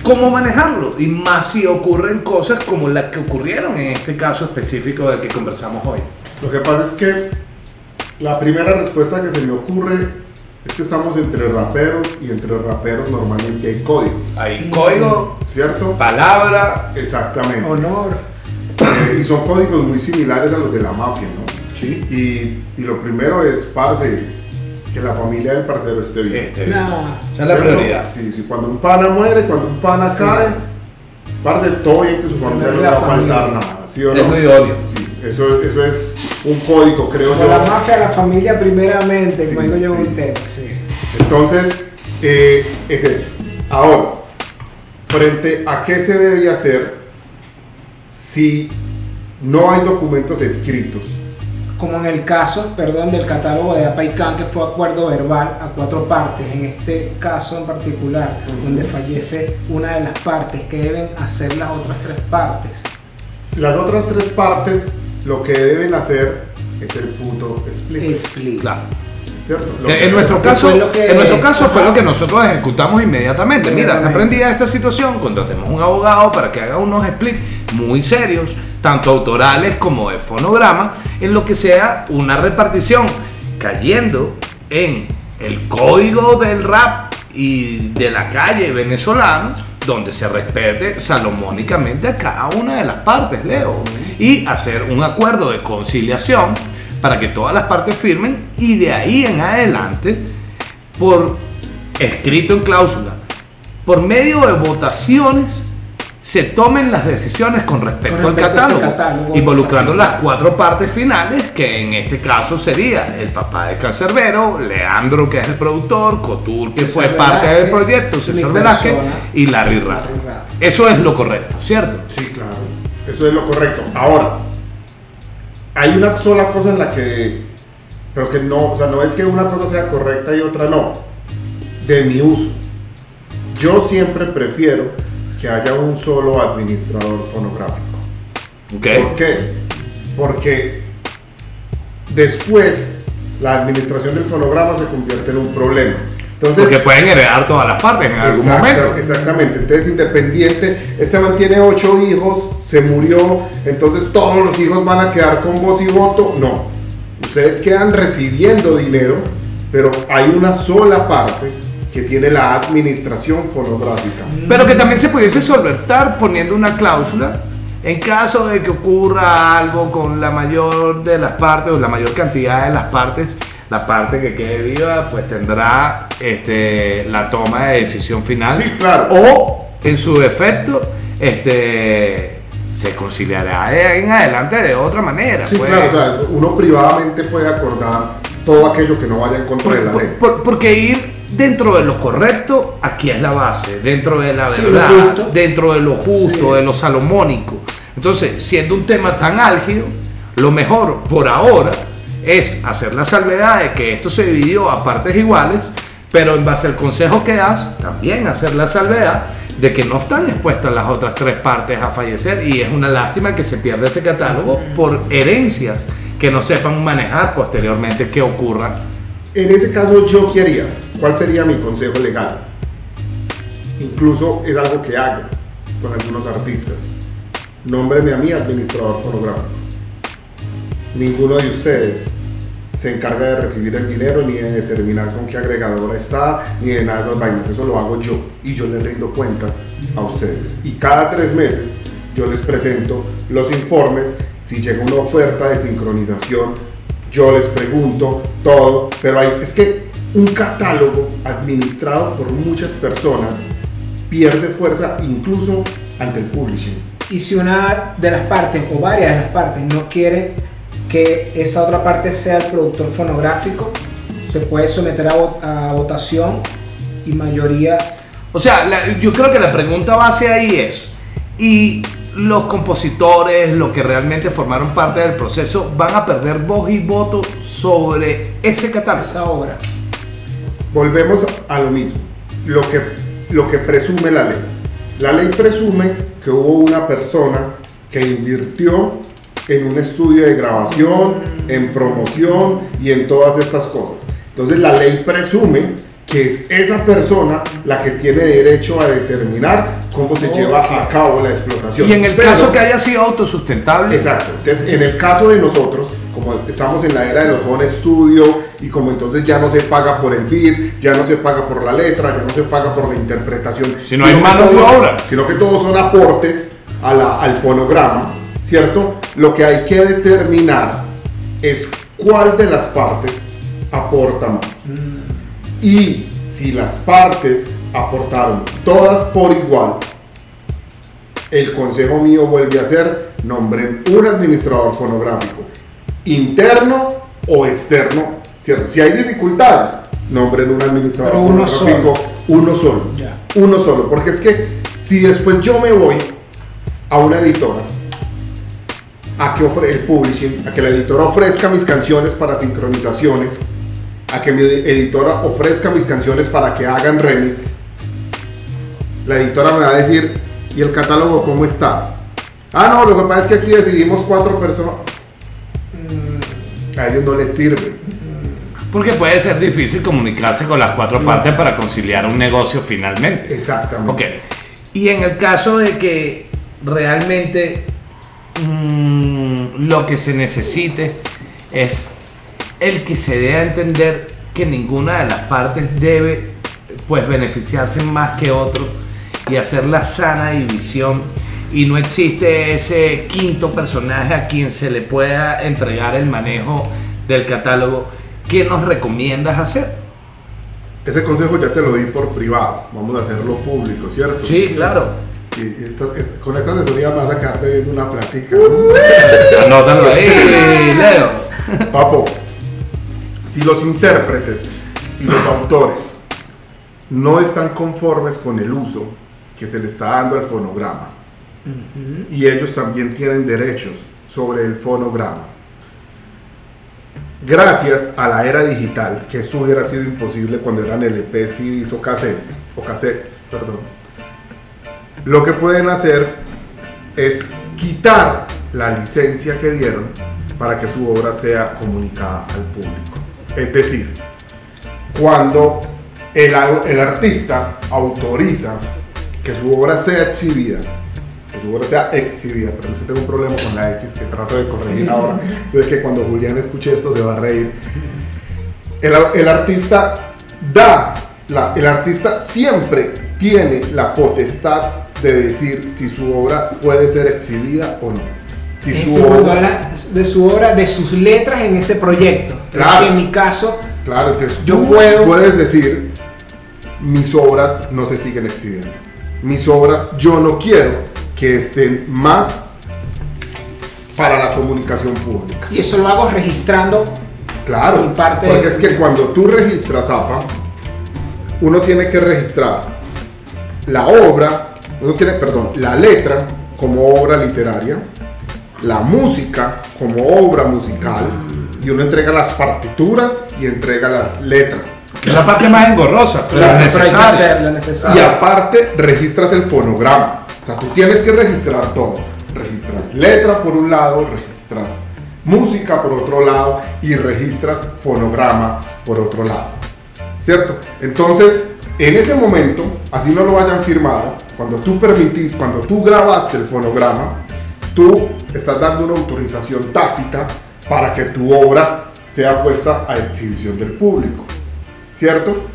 cómo manejarlo. Y más si ocurren cosas como las que ocurrieron en este caso específico del que conversamos hoy. Lo que pasa es que la primera respuesta que se me ocurre es que estamos entre raperos y entre raperos normalmente hay códigos, Hay código, ¿cierto? palabra, Exactamente. Honor. Eh, y son códigos muy similares a los de la mafia, ¿no? ¿sí? Y, y lo primero es, parce, que la familia del parcero esté bien. Este, Nah. esa es la prioridad. Sí, sí, cuando un pana muere, cuando un pana Sí. cae, parce, todo bien que su familia no le va a faltar nada, ¿sí o Es lo no? idóneo. Sí, eso, eso es un código, creo yo. la mafia, la familia primeramente, Sí, yo sí. un tema. Sí. Entonces, eh, es eso. Ahora, frente a qué se debe hacer si no hay documentos escritos. Como en el caso, perdón, del catálogo de Apaicán, que fue acuerdo verbal a cuatro partes, en este caso en particular, donde fallece una de las partes, que deben hacer las otras tres partes. Las otras tres partes lo que deben hacer es el puto split. Split. Claro. ¿Cierto? Lo En, nuestro caso, fue lo que- en nuestro caso fue lo que nosotros ejecutamos inmediatamente. Mira, está prendida esta situación, contratemos un abogado para que haga unos splits muy serios, tanto autorales como de fonograma, en lo que sea una repartición cayendo en el código del rap y de la calle venezolana, donde se respete salomónicamente a cada una de las partes, Leo, y hacer un acuerdo de conciliación para que todas las partes firmen y de ahí en adelante, por escrito en cláusula, por medio de votaciones, se tomen las decisiones con respecto, Con respecto al catálogo, catálogo. involucrando las cuatro partes finales, que en este caso sería el papá de Cancerbero, Leandro, que es el productor, Cotur, que César fue parte del proyecto, César Velázquez y Larry Rap. Eso es lo correcto, ¿cierto? Sí, claro. Eso es lo correcto. Ahora, hay una sola cosa en la que, pero que no, o sea, no es que una cosa sea correcta y otra no, de mi uso. Yo siempre prefiero que haya un solo administrador fonográfico. ¿Ok? ¿Por qué? Porque después la administración del fonograma se convierte en un problema. Entonces, Porque pueden heredar todas las partes en algún momento. Exactamente, entonces independiente, este man tiene ocho hijos, se murió, entonces todos los hijos van a quedar con voz y voto. No, ustedes quedan recibiendo dinero, pero hay una sola parte que tiene la administración fonográfica. Pero que también se pudiese solventar poniendo una cláusula en caso de que ocurra algo con la mayor de las partes o la mayor cantidad de las partes. La parte que quede viva pues tendrá este, la toma de decisión final. Sí, claro. O en su defecto este, se conciliará de en adelante de otra manera. Sí, pues. claro, o sea, uno privadamente puede acordar todo aquello que no vaya en contra de la Por- ley. por- porque ir dentro de lo correcto, aquí es la base, dentro de la verdad, dentro de lo justo, Sí. de lo salomónico. Entonces, siendo un tema tan álgido, lo mejor por ahora es hacer la salvedad de que esto se dividió a partes iguales, pero en base al consejo que das, también hacer la salvedad de que no están expuestas las otras tres partes a fallecer y es una lástima que se pierda ese catálogo por herencias que no sepan manejar posteriormente que ocurra En ese caso, ¿yo qué haría? ¿Cuál sería mi consejo legal? Incluso es algo que hago con algunos artistas. Nómbreme a mí administrador fonográfico. Ninguno de ustedes se encarga de recibir el dinero, ni de determinar con qué agregadora está, ni de nada de las vainas. Eso lo hago yo y yo les rindo cuentas a ustedes. Y cada tres meses yo les presento los informes. Si llega una oferta de sincronización, yo les pregunto todo. Pero hay, es que un catálogo administrado por muchas personas pierde fuerza incluso ante el publishing. Y si una de las partes o varias de las partes no quiere que esa otra parte sea el productor fonográfico, se puede someter a, vo- a votación y mayoría O sea, la- yo creo que la pregunta base ahí es, ¿y los compositores, los que realmente formaron parte del proceso, van a perder voz y voto sobre ese catálogo? esa obra. Volvemos a lo mismo, lo que, lo que presume la ley. La ley presume que hubo una persona que invirtió en un estudio de grabación, en promoción y en todas estas cosas. Entonces la ley presume que es esa persona la que tiene derecho a determinar cómo se lleva a cabo la explotación. Y en el Pero- caso que haya sido autosustentable, Exacto. Entonces, en el caso de nosotros, como estamos en la era de los home studio y como entonces ya no se paga por el beat, ya no se paga por la letra, ya no se paga por la interpretación, Si no hay que mano de obra. sino que todos son aportes a la- al fonograma, ¿cierto? Lo que hay que determinar es cuál de las partes aporta más. Y si las partes aportaron todas por igual, el consejo mío vuelve a ser nombren un administrador fonográfico, interno o externo, ¿cierto? Si hay dificultades, nombren un administrador Pero uno fonográfico, uno solo, uno solo, porque es que si después yo me voy a una editora, a que ofre el publishing, a que la editora ofrezca mis canciones para sincronizaciones, a que mi editora ofrezca mis canciones para que hagan remix, la editora me va a decir, ¿y el catálogo cómo está? Ah, no, lo que pasa es que aquí decidimos cuatro personas. A ellos no les sirve. porque puede ser difícil comunicarse con las cuatro partes para conciliar un negocio finalmente. Exactamente. Ok. Y en el caso de que realmente mm, lo que se necesite es el que se dé a entender que ninguna de las partes debe pues beneficiarse más que otro y hacer la sana división y no existe ese quinto personaje a quien se le pueda entregar el manejo del catálogo ¿qué nos recomiendas hacer? Ese consejo ya te lo di por privado. Vamos a hacerlo público, ¿cierto? Sí, claro. Y esta- es- con esta asesoría vas a sacarte viendo una platica. Anótalo ahí, Leo. Papo, si los intérpretes y los autores no están conformes con el uso que se le está dando al fonograma, y ellos también tienen derechos sobre el fonograma, gracias a la era digital, que eso hubiera sido imposible cuando eran LP, CDs o cassettes, o cassettes, perdón, lo que pueden hacer es quitar la licencia que dieron para que su obra sea comunicada al público. Es decir, cuando el, el artista autoriza que su obra sea exhibida, que su obra sea exhibida, pero es que tengo un problema con la X que trato de corregir ahora, es que cuando Julián escuche esto se va a reír. El, el artista da, el artista siempre tiene la potestad de decir si su obra puede ser exhibida o no. Si Eso su cuando obra, habla de su obra, de sus letras en ese proyecto. Claro. en mi caso, Claro, entonces Yo tú puedo- puedes decir, mis obras no se siguen exhibiendo. Mis obras yo no quiero que estén más para la comunicación pública. y eso lo hago registrando Claro, Mi parte porque de- es que cuando tú registras APA, uno tiene que registrar la obra, uno tiene, perdón, la letra como obra literaria, la música como obra musical, y uno entrega las partituras y entrega las letras. Es la parte más engorrosa, pero que necesaria. hacerlo, es necesario. Y aparte registras el fonograma. O sea, tú tienes que registrar todo. Registras letra por un lado, registras música por otro lado y registras fonograma por otro lado. ¿Cierto? Entonces, en ese momento, así no lo hayan firmado, cuando tú permitís, cuando tú grabaste el fonograma, tú estás dando una autorización tácita para que tu obra sea puesta a exhibición del público. ¿Cierto?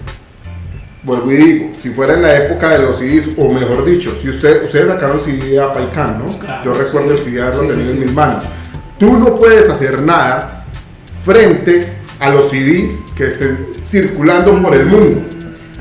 Vuelvo y digo, si fuera en la época de los CDs, o mejor dicho, si usted, ustedes sacaron CD de Apaican, ¿no? Claro, Yo recuerdo sí. el CD haberlo Sí, sí, tenido en mis manos. Tú no puedes hacer nada frente a los CDs que estén circulando por el mundo,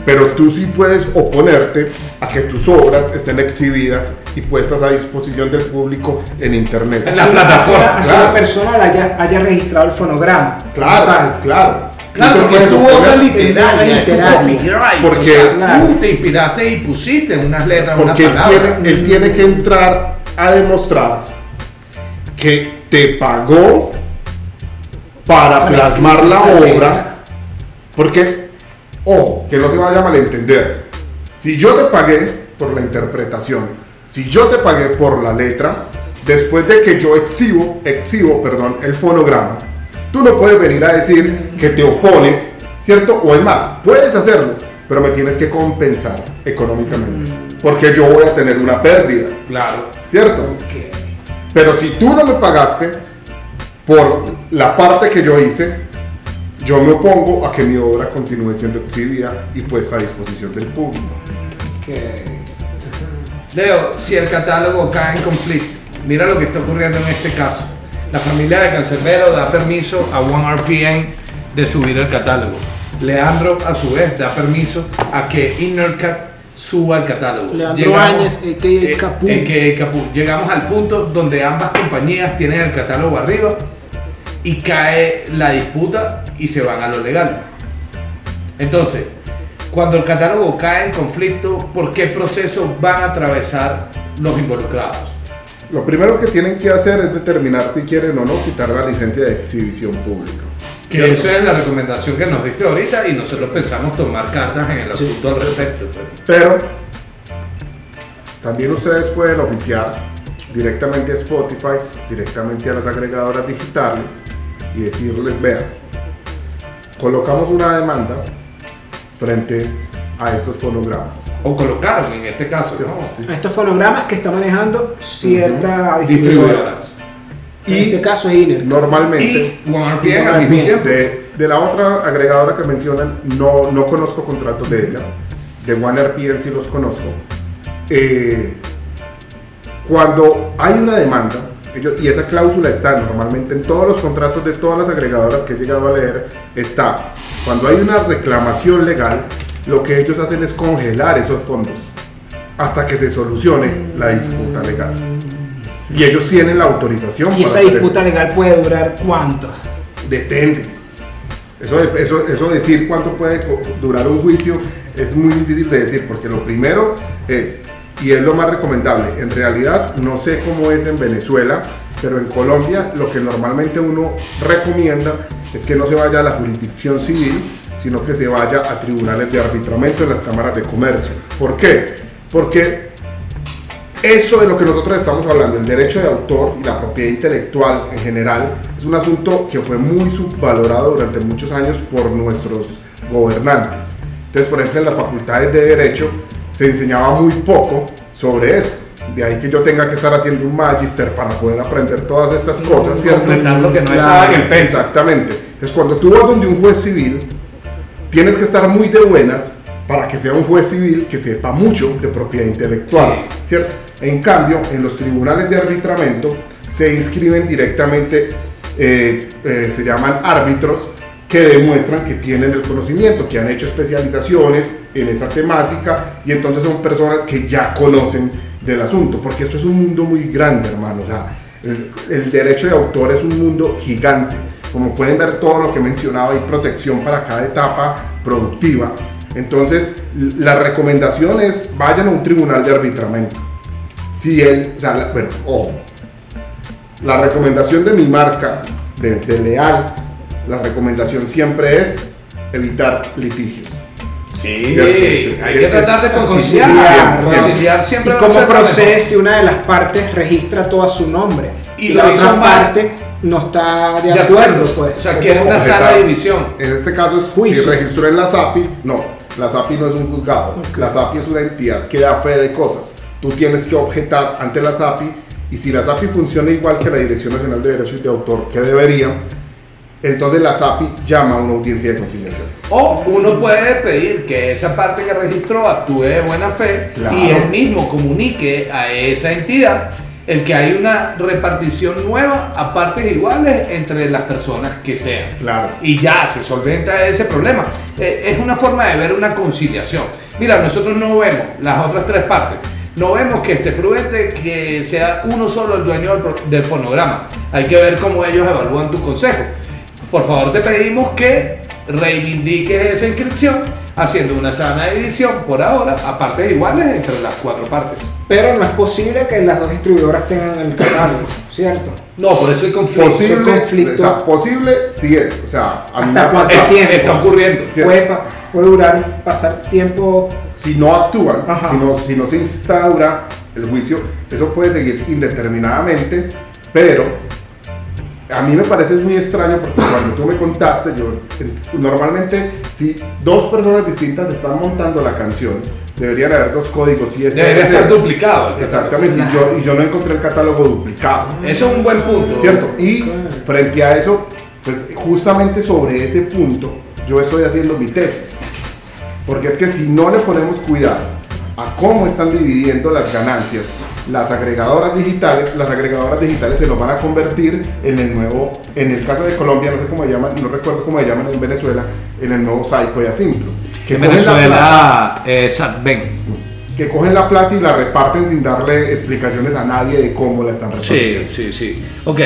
pero tú sí puedes oponerte a que tus obras estén exhibidas y puestas a disposición del público en internet. En la plataforma, claro. la persona la haya, haya registrado el fonograma. Claro, claro. Claro, Tú te porque tu obra literaria, literaria. Porque- o sea, Claro. tú te inspiraste y pusiste unas letras, una Porque él tiene, él tiene que entrar a demostrar que te pagó para plasmar la obra. Porque, ojo, que no se vaya a malentender. Si yo te pagué por la interpretación, si yo te pagué por la letra, después de que yo exhibo, exhibo, perdón, el fonograma, tú no puedes venir a decir que te opones, ¿cierto? O es más, puedes hacerlo, pero me tienes que compensar económicamente. Porque yo voy a tener una pérdida, Claro. ¿cierto? Ok. Pero si tú no me pagaste por la parte que yo hice, yo me opongo a que mi obra continúe siendo exhibida y puesta a disposición del público. Ok. Leo, si el catálogo cae en conflicto, mira lo que está ocurriendo en este caso. La familia de Cancerbero da permiso a OneRPN de subir el catálogo. Leandro, a su vez, da permiso a que Innercat suba el catálogo. Leandro Áñez, a.k.a. Capú. Llegamos al punto donde ambas compañías tienen el catálogo arriba y cae la disputa y se van a lo legal. Entonces, cuando el catálogo cae en conflicto, ¿por qué proceso van a atravesar los involucrados? Lo primero que tienen que hacer es determinar si quieren o no quitar la licencia de exhibición pública. Que ¿Cierto? eso es la recomendación que nos diste ahorita y nosotros pensamos tomar cartas en el asunto al respecto. pues. Pero también ustedes pueden oficiar directamente a Spotify, directamente a las agregadoras digitales y decirles, vean, colocamos una demanda frente a estos fonogramas. O colocaron en este caso, ¿no? Sí. Estos fonogramas que está manejando cierta distribuidora. Distribuidoras. En este caso es Iner. Normalmente, Y OneRPN. tiempo. de, de la otra agregadora que mencionan, no, no conozco contratos de ella. De OneRPN sí los conozco. Eh, cuando hay una demanda, ellos, y esa cláusula está normalmente en todos los contratos de todas las agregadoras que he llegado a leer, está, cuando hay una reclamación legal, lo que ellos hacen es congelar esos fondos hasta que se solucione la disputa legal. Y ellos tienen la autorización. Y esa disputa legal puede durar cuánto? Depende. Eso, eso, eso decir cuánto puede durar un juicio es muy difícil de decir, porque lo primero es, y es lo más recomendable, en realidad no sé cómo es en Venezuela, pero en Colombia lo que normalmente uno recomienda es que no se vaya a la jurisdicción civil, sino que se vaya a tribunales de arbitramiento en las cámaras de comercio. ¿Por qué? Porque esto de lo que nosotros estamos hablando, el derecho de autor y la propiedad intelectual en general, es un asunto que fue muy subvalorado durante muchos años por nuestros gobernantes. Entonces, por ejemplo, en las facultades de derecho se enseñaba muy poco sobre esto. De ahí que yo tenga que estar haciendo un magister para poder aprender todas estas cosas, ¿cierto? Completar lo que no estaba en el peso. Exactamente. Entonces, cuando tú vas donde un juez civil, tienes que estar muy de buenas para que sea un juez civil que sepa mucho de propiedad intelectual, ¿cierto? En cambio, en los tribunales de arbitramiento se inscriben directamente, eh, eh, se llaman árbitros que demuestran que tienen el conocimiento, que han hecho especializaciones en esa temática y entonces son personas que ya conocen del asunto, porque esto es un mundo muy grande, hermano. El, derecho de autor es un mundo gigante. Como pueden ver todo lo que mencionaba, hay protección para cada etapa productiva. Entonces, la recomendación es vayan a un tribunal de arbitramiento. Si él, o sea, la- bueno, ojo, la recomendación de mi marca, de Leal, la recomendación siempre es evitar litigios. Sí, hay que tratar de conciliar. conciliar, Conciliar siempre y procede si una de las partes registra todo a su nombre Y la otra mal. parte no está de, De acuerdo, acuerdo, pues. O sea, ¿Cómo- quiere una sala de división. En este caso, es, Juicio. si registró en la SAPI, no, la SAPI no es un juzgado. La SAPI es una entidad que da fe de cosas. Tú tienes que objetar ante la SAPI y si la SAPI funciona igual que la Dirección Nacional de Derechos de Autor, que debería, entonces la SAPI llama a una audiencia de conciliación. O uno puede pedir que esa parte que registró actúe de buena fe Claro. y él mismo comunique a esa entidad el que hay una repartición nueva a partes iguales entre las personas que sean. Claro. Y ya se solventa ese problema. Eh, es una forma de ver una conciliación. Mira, nosotros no vemos las otras tres partes. No vemos que esté prudente que sea uno solo el dueño del, fonograma. Hay que ver cómo ellos evalúan tu consejo. Por favor, te pedimos que reivindiques esa inscripción haciendo una sana división por ahora a partes iguales entre las cuatro partes. Pero no es posible que las dos distribuidoras tengan el catálogo, ¿cierto? No, por eso hay conflicto. Posible, conflicto. o sea, posible sí es. O sea, a mí me ¿Hasta ha cuánto tiempo? Está ocurriendo. Puede, puede durar, pasar tiempo. si no actúan, Ajá. si no, si no se instaura el juicio, eso puede seguir indeterminadamente, pero a mí me parece muy extraño porque cuando tú me contaste, yo normalmente si dos personas distintas están montando la canción, deberían haber dos códigos y ese Debería estar duplicado. Exactamente, y yo, y yo no encontré el catálogo duplicado. Eso es un buen punto. ¿Cierto? Y frente a eso, pues justamente sobre ese punto, yo estoy haciendo mi tesis. Porque es que si no le ponemos cuidado a cómo están dividiendo las ganancias las agregadoras digitales, las agregadoras digitales se nos van a convertir en el nuevo, en el caso de Colombia, no sé cómo se llaman, no recuerdo cómo se llaman en Venezuela, en el nuevo Saico y Asimpro. Que En Venezuela, eh, Satben. que cogen la plata y la reparten sin darle explicaciones a nadie de cómo la están repartiendo. Sí, sí, sí. Ok,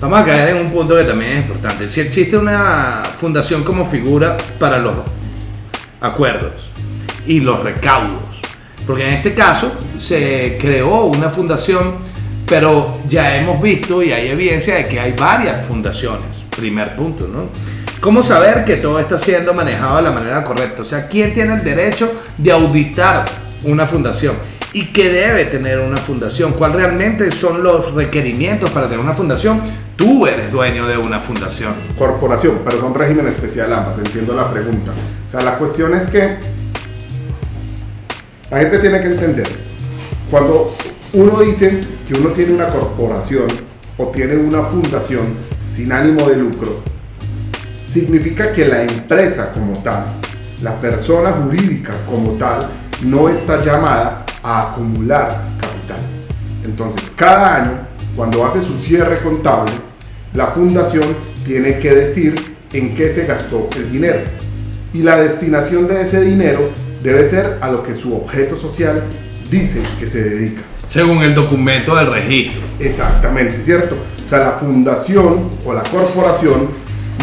vamos a caer en un punto que también es importante. Si existe una fundación como figura para los acuerdos y los recaudos, porque en este caso se creó una fundación, pero ya hemos visto y hay evidencia de que hay varias fundaciones. Primer punto, ¿no? ¿Cómo saber que todo está siendo manejado de la manera correcta? O sea, ¿quién tiene el derecho de auditar una fundación? ¿Y qué debe tener una fundación? ¿Cuáles realmente son los requerimientos para tener una fundación? Tú eres dueño de una fundación. corporación, pero son régimen especial ambas, entiendo la pregunta. O sea, la cuestión es que la gente tiene que entender, cuando uno dice que uno tiene una corporación o tiene una fundación sin ánimo de lucro, significa que la empresa como tal, la persona jurídica como tal, no está llamada a acumular capital. Entonces, cada año, cuando hace su cierre contable, la fundación tiene que decir en qué se gastó el dinero. Y la destinación de ese dinero debe ser a lo que su objeto social dice que se dedica. Según el documento del registro. Exactamente, ¿cierto? O sea, la fundación o la corporación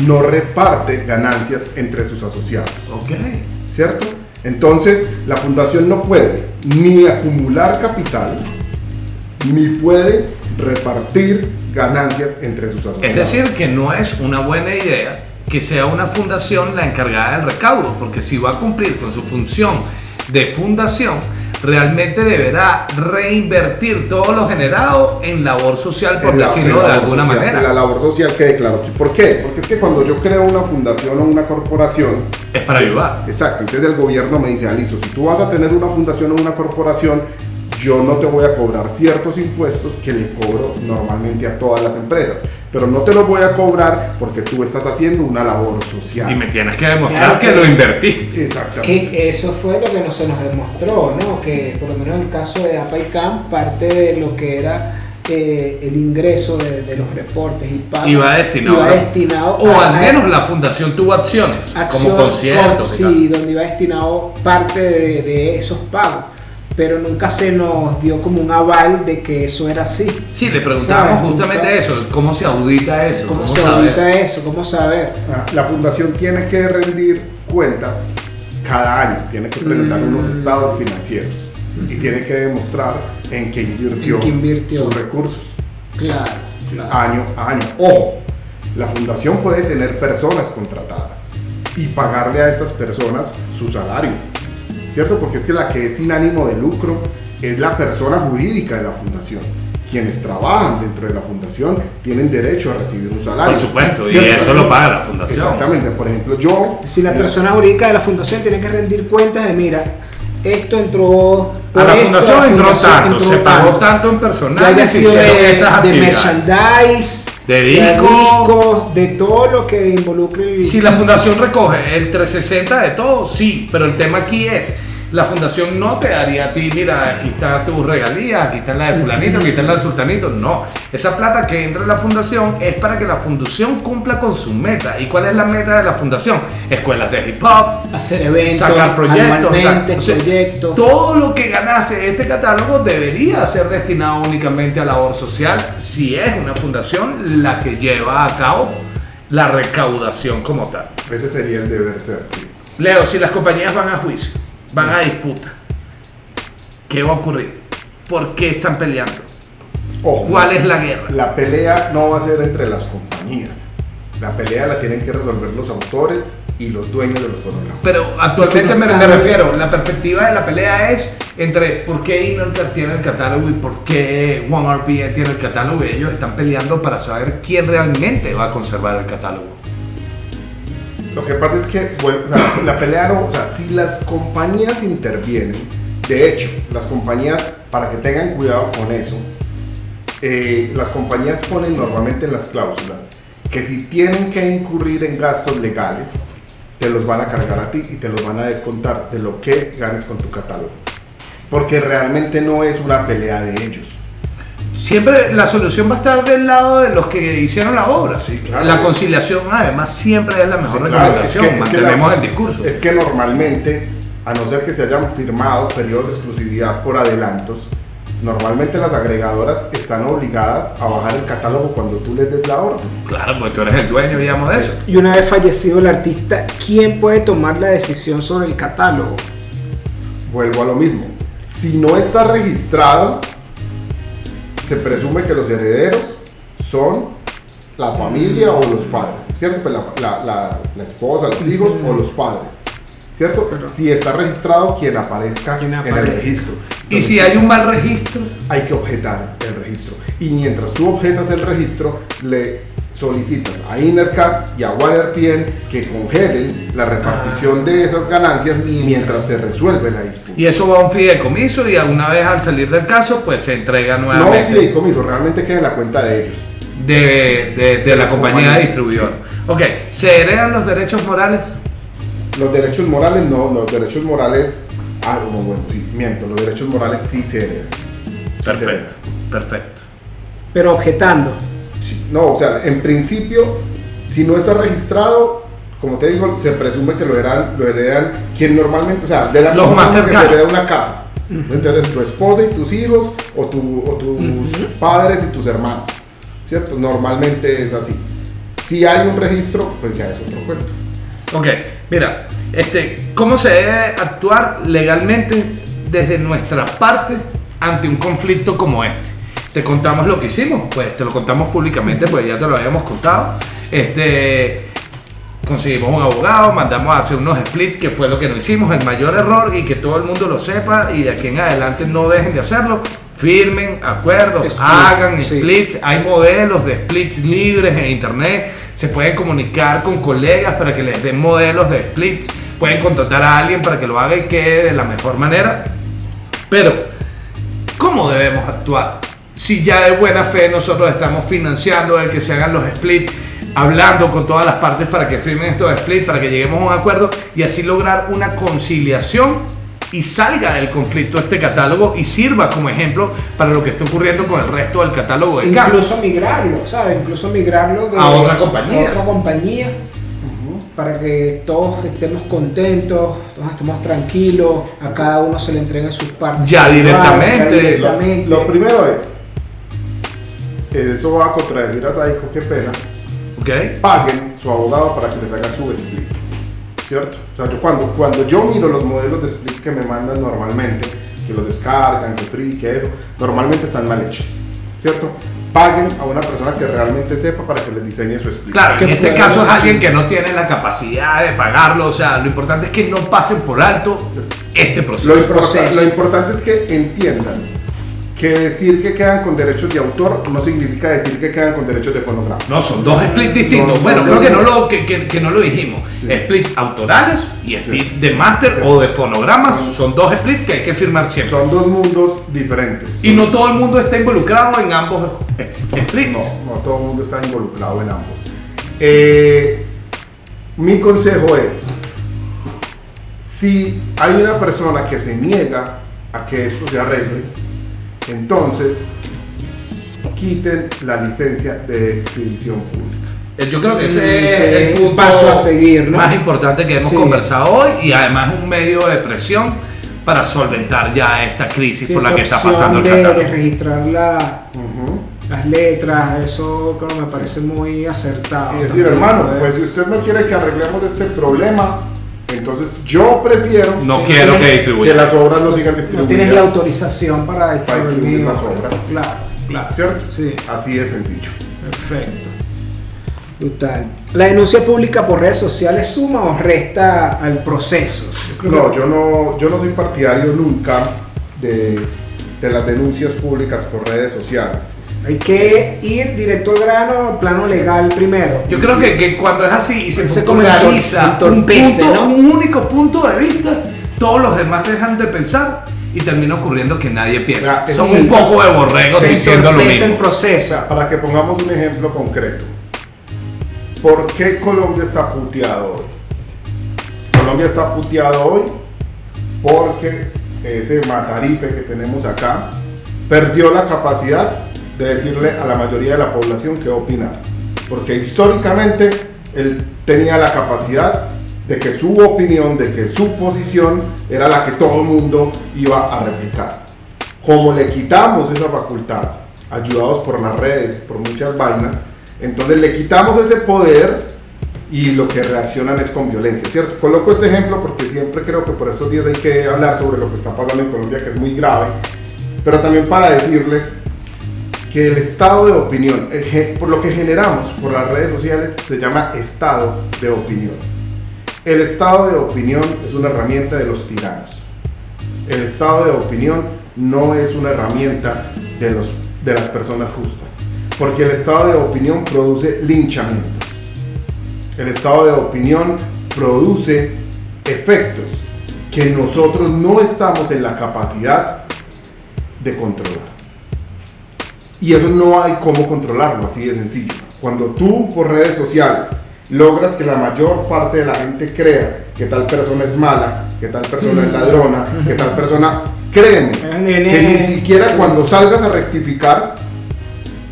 no reparte ganancias entre sus asociados, Ok. ¿cierto? Entonces, la fundación no puede ni acumular capital, ni puede repartir ganancias entre sus asociados. Es decir, que no es una buena idea que sea una fundación la encargada del recaudo, porque si va a cumplir con su función de fundación, realmente deberá reinvertir todo lo generado en labor social, por la- decirlo de alguna social, manera. La labor social quede claro. ¿Por qué? Porque es que cuando yo creo una fundación o una corporación, Es para ayudar. Exacto, entonces el gobierno me dice, ah, listo, si tú vas a tener una fundación o una corporación, yo no te voy a cobrar ciertos impuestos que le cobro normalmente a todas las empresas, pero no te los voy a cobrar porque tú estás haciendo una labor social. Y me tienes que demostrar Claro que que lo invertiste. Exactamente. Que eso fue lo que no se nos demostró, ¿no? Que por lo menos en el caso de APAICAM, parte de lo que era eh, el ingreso de, de los reportes y pagos Iba destinado. iba destinado o a- al menos la fundación tuvo acciones, acción- como conciertos. y sí, donde iba destinado parte de, de esos pagos. Pero nunca se nos dio como un aval de que eso era así. Sí, le preguntábamos ¿Sabes? justamente eso, cómo se audita eso. ¿Cómo, ¿Cómo se saber? audita eso? ¿Cómo saber? Ah, La fundación tiene que rendir cuentas cada año, tiene que presentar Mm. unos estados financieros y tiene que demostrar en qué invirtió, En qué invirtió. sus recursos. Claro, claro. año a año. Ojo, la fundación puede tener personas contratadas y pagarle a estas personas su salario, ¿cierto? Porque es que la que es sin ánimo de lucro es la persona jurídica de la fundación. Quienes trabajan dentro de la fundación tienen derecho a recibir un salario. Por supuesto, y eso lo paga la fundación. Exactamente, por ejemplo, yo... Si la persona jurídica de la fundación tiene que rendir cuentas de, mira, esto entró... por A la esto, fundación la entró fundación tanto, entró se pagó tanto. en personal, se de, estas de merchandise, De disco. discos, de todo lo que involucre Si la fundación recoge el 360 de todo, sí, pero el tema aquí es, la fundación no te daría a ti, mira, aquí está tu regalía, aquí está la de fulanito, aquí está la de sultanito, no. Esa plata que entra en la fundación es para que la fundación cumpla con su meta. ¿Y cuál es la meta de la fundación? Escuelas de hip hop, hacer eventos, sacar proyectos. O sea, proyectos. Todo lo que ganase este catálogo debería ser destinado únicamente a labor social si es una fundación la que lleva a cabo la recaudación como tal. Ese sería el deber ser, sí. Leo, si las compañías van a juicio, van a disputa, ¿qué va a ocurrir? ¿Por qué están peleando? Ojo, ¿Cuál es la guerra? La pelea no va a ser entre las compañías. La pelea la tienen que resolver los autores y los dueños de los fonogramas. Pero actualmente me, me refiero, la perspectiva de la pelea es entre por qué Innercat tiene el catálogo y por qué OneRPM tiene el catálogo. Y ellos están peleando para saber quién realmente va a conservar el catálogo. Lo que pasa es que la pelea o sea, si las compañías intervienen, de hecho, las compañías, para que tengan cuidado con eso, eh, las compañías ponen normalmente en las cláusulas que si tienen que incurrir en gastos legales, te los van a cargar a ti y te los van a descontar de lo que ganes con tu catálogo. Porque realmente no es una pelea de ellos. Siempre la solución va a estar del lado de los que hicieron la obra. Sí, claro. La conciliación, además, siempre es la mejor Sí, claro, recomendación. es que- es que Mantenemos la- el discurso. Es que normalmente, a no ser que se hayan firmado periodos de exclusividad por adelantos, normalmente las agregadoras están obligadas a bajar el catálogo cuando tú les des la orden. Claro, porque tú eres el dueño, digamos, de eso. Y una vez fallecido el artista, ¿quién puede tomar la decisión sobre el catálogo? Vuelvo a lo mismo. Si no está registrado, se presume que los herederos son la familia o los padres, ¿cierto? Pues la, la- la- la esposa, los hijos o los padres, ¿cierto? si está registrado, quien aparezca Quien en el registro. Y si hay un mal registro, hay que objetar el registro. Y mientras tú objetas el registro, le solicitas a Innercap y a WaterPN que congelen la repartición de esas ganancias Mientras. mientras se resuelve la disputa. Y eso va a un fideicomiso y alguna vez al salir del caso, pues se entrega No nuevamente fideicomiso, realmente queda en la cuenta de ellos. de, de- de la compañía compañías, distribuidora. Ok, ¿se heredan los derechos morales? Los derechos morales no, los derechos morales. Ah, no, bueno, sí, miento, los derechos morales sí se heredan. Sí se Perfecto, perfecto. Pero objetando. Sí, No, o sea, en principio, si no está registrado, como te digo, se presume que lo heredan, lo heredan quien normalmente, o sea, de la Los más que se hereda una casa. ¿Me entiendes? Tu esposa y tus hijos, o, tu- o tus padres y tus hermanos. ¿Cierto? Normalmente es así. Si hay un registro, pues ya es otro cuento. Ok, mira, este, ¿cómo se debe actuar legalmente desde nuestra parte ante un conflicto como este? Te contamos lo que hicimos, pues te lo contamos públicamente, pues ya te lo habíamos contado. Este, conseguimos un abogado, mandamos a hacer unos splits, que fue lo que no hicimos, el mayor error y que todo el mundo lo sepa y de aquí en adelante no dejen de hacerlo. Firmen acuerdos, Split, hagan sí. splits, hay modelos de splits libres en internet, se pueden comunicar con colegas para que les den modelos de splits, pueden contratar a alguien para que lo haga y quede de la mejor manera. Pero, ¿cómo debemos actuar? Si ya de buena fe nosotros estamos financiando el que se hagan los splits, hablando con todas las partes para que firmen estos splits, para que lleguemos a un acuerdo y así lograr una conciliación y salga del conflicto este catálogo y sirva como ejemplo para lo que está ocurriendo con el resto del catálogo de. Incluso migrarlo, ¿sabes? Incluso migrarlo de A otra compañía. a otra compañía para que todos estemos contentos, todos estemos tranquilos, a cada uno se le entreguen sus partes. Ya directamente. Ya Lo, directamente. lo primero es, eso va a contradecir a Saico, qué pena, ¿Ok? paguen su abogado para que les haga su split. ¿Cierto? O sea, yo cuando, cuando yo miro los modelos de split que me mandan normalmente, que los descargan, que free, que eso, normalmente están mal hechos. ¿Cierto? Paguen a una persona que realmente sepa para que les diseñe su split. Claro, Que en este caso es alguien que no tiene la capacidad de pagarlo, o sea, lo importante es que no pasen por alto este proceso. Lo, proceso. lo importante es que entiendan que decir que quedan con derechos de autor no significa decir que quedan con derechos de fonograma. No, son dos splits distintos. Bueno, creo que no lo, que, que- que no lo dijimos. Sí. Split autorales y split Sí. de máster Sí. o de fonogramas. Son dos splits que hay que firmar siempre. Son dos mundos diferentes. Y no todo el mundo está involucrado en ambos eh, splits. No, no todo el mundo está involucrado en ambos. Eh, mi consejo es, si hay una persona que se niega a que esto se arregle, entonces quiten la licencia de exhibición pública. Eh, Yo creo que Mm, ese que es el un punto paso a seguir, ¿no? más importante que hemos Sí. conversado hoy y además es un medio de presión para solventar ya esta crisis Sí, por la que está pasando el catálogo. de registrar la- Ujú. las letras, eso creo me parece muy acertado. Y decir, hermano, poder- pues si usted no quiere que arreglemos este problema, entonces yo prefiero No sí, quiero que las obras no sigan no distribuidas. tienes la autorización para Para distribuir las obras. Claro, claro. ¿Cierto? Sí. Así de sencillo. Perfecto. Brutal. ¿La denuncia pública por redes sociales suma o resta al proceso? Yo No, que- yo no, yo no soy partidario nunca de, de las denuncias públicas por redes sociales. Hay que ir directo al grano, plano legal primero. Yo creo que, que cuando es así y se Se populariza un, punto- ¿no? un único punto de vista, todos los demás dejan de pensar y termina ocurriendo que nadie piensa. Ya, Son sí. un poco de borregos diciendo lo el mismo. O proceso. sea, para que pongamos un ejemplo concreto. ¿Por qué Colombia está puteado hoy? Colombia está puteado hoy porque ese matarife que tenemos acá perdió la capacidad de decirle a la mayoría de la población qué opinar. Porque históricamente él tenía la capacidad de que su opinión, de que su posición era la que todo el mundo iba a replicar. Como le quitamos esa facultad, ayudados por las redes, por muchas vainas, entonces le quitamos ese poder y lo que reaccionan es con violencia, ¿cierto? Coloco este ejemplo porque siempre creo que por estos días hay que hablar sobre lo que está pasando en Colombia, que es muy grave, pero también para decirles que el estado de opinión, por lo que generamos por las redes sociales, se llama estado de opinión. El estado de opinión es una herramienta de los tiranos. El estado de opinión no es una herramienta de, los, de las personas justas, porque el estado de opinión produce linchamientos. El estado de opinión produce efectos que nosotros no estamos en la capacidad de controlar. Y eso no hay cómo controlarlo, así de sencillo. Cuando tú por redes sociales logras que la mayor parte de la gente crea que tal persona es mala, que tal persona es ladrona, que tal persona, créeme, que ni siquiera cuando salgas a rectificar,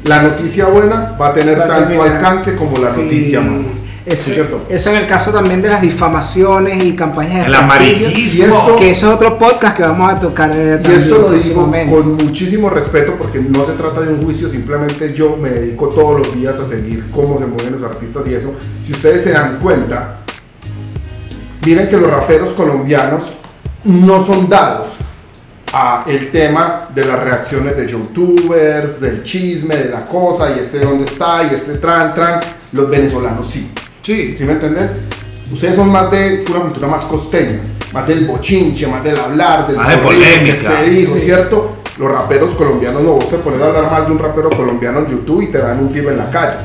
la noticia buena va a tener Va tanto alcance como la Sí. noticia mala. Eso, ¿Cierto? eso en el caso también de las difamaciones y campañas de El amarillismo. Y esto- que eso es otro podcast que vamos a tocar eh, Y esto lo digo con muchísimo respeto porque no se trata de un juicio, simplemente yo me dedico todos los días a seguir cómo se mueven los artistas y eso. Si ustedes se dan cuenta, miren que los raperos colombianos no son dados a el tema de las reacciones de youtubers, del chisme, de la cosa, y este dónde está, y este tran, tran. Los venezolanos sí. Sí, ¿Sí me entendés? Ustedes son más de una cultura más costeña, más del bochinche, más del hablar, del Más de corrido que polémica. se dijo, Sí. ¿cierto? Los raperos colombianos no, vos te pones a hablar mal de un rapero colombiano en YouTube y te dan un tiro en la calle,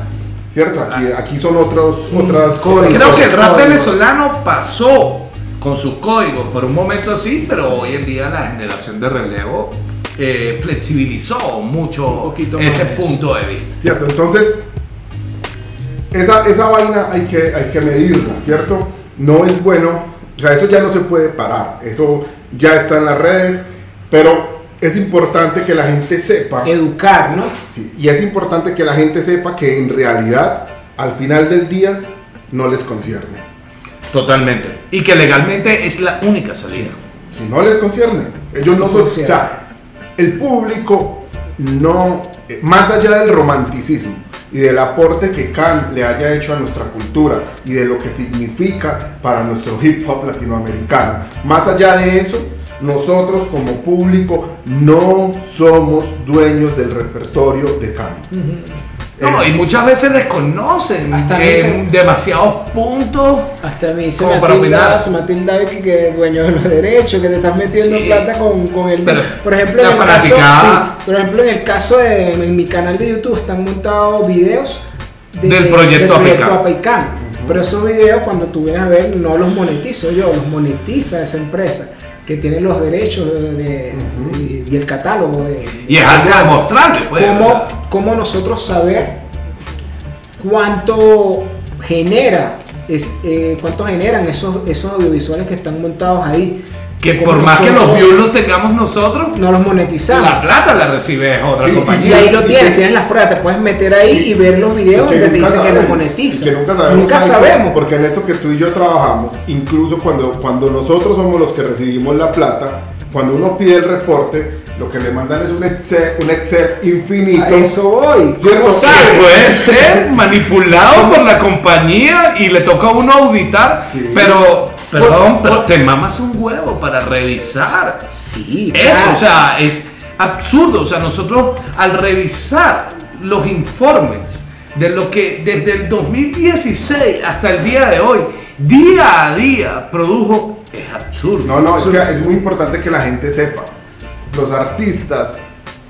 ¿cierto? Aquí, aquí son otros, otras código. Creo que el rap Códigos. venezolano pasó con sus códigos por un momento así, pero hoy en día la generación de relevo eh, flexibilizó mucho Un poquito ese punto de vista. ¿cierto? Entonces, esa, esa vaina hay que, hay que medirla, ¿cierto? No es bueno, o sea, eso ya no se puede parar, eso ya está en las redes, pero es importante que la gente sepa. Educar, ¿no? Sí, y es importante que la gente sepa que en realidad, al final del día, no les concierne. Totalmente. Y que legalmente es la única salida. Si no les concierne, ellos no son. O sea, el público no. eh, Más allá del romanticismo y del aporte que Kant le haya hecho a nuestra cultura y de lo que significa para nuestro hip hop latinoamericano, más allá de eso, nosotros como público no somos dueños del repertorio de Kant. No, Eh, y muchas veces desconocen Hasta eh, dicen- demasiados puntos. Hasta a mí se Como tildado, se me ha tildado que, es dueño de los derechos, que te estás metiendo Sí. plata con, con el... Pero por ejemplo, en el caso, sí, por ejemplo, en el caso de en mi canal de YouTube están montados videos de- Del proyecto Apaicam. Apaicam. Pero esos videos cuando tú vienes a ver no los monetizo yo, los monetiza esa empresa que tiene los derechos de, de- y, y el catálogo de... Y es algo demostrable, pues. o ¿Cómo, sea. cómo nosotros saber cuánto genera es, eh, cuánto generan esos, esos audiovisuales que están montados ahí? que por más que los views los tengamos nosotros, no los monetizamos. la plata la recibe otra Sí, y ahí lo tienes, tienes las pruebas, te puedes meter ahí y, y- ver los videos donde te dicen que lo sabemos, monetiza. y que nunca sabemos. Nunca ¿saben sabemos. Porque en eso que tú y yo trabajamos, incluso cuando, cuando nosotros somos los que recibimos la plata, cuando uno pide el reporte, lo que le mandan es un Excel, un Excel infinito. A eso voy. ¿Cierto? ¿Cómo Que puede ser manipulado por la compañía y le toca a uno auditar, Sí. pero, perdón, Por- pero por- te mamas un huevo para revisar. Sí, Eso, claro. o sea, es absurdo. O sea, nosotros al revisar los informes de lo que desde el 2016 hasta el día de hoy, día a día, produjo, es absurdo. No, no, es que es muy importante que la gente sepa los artistas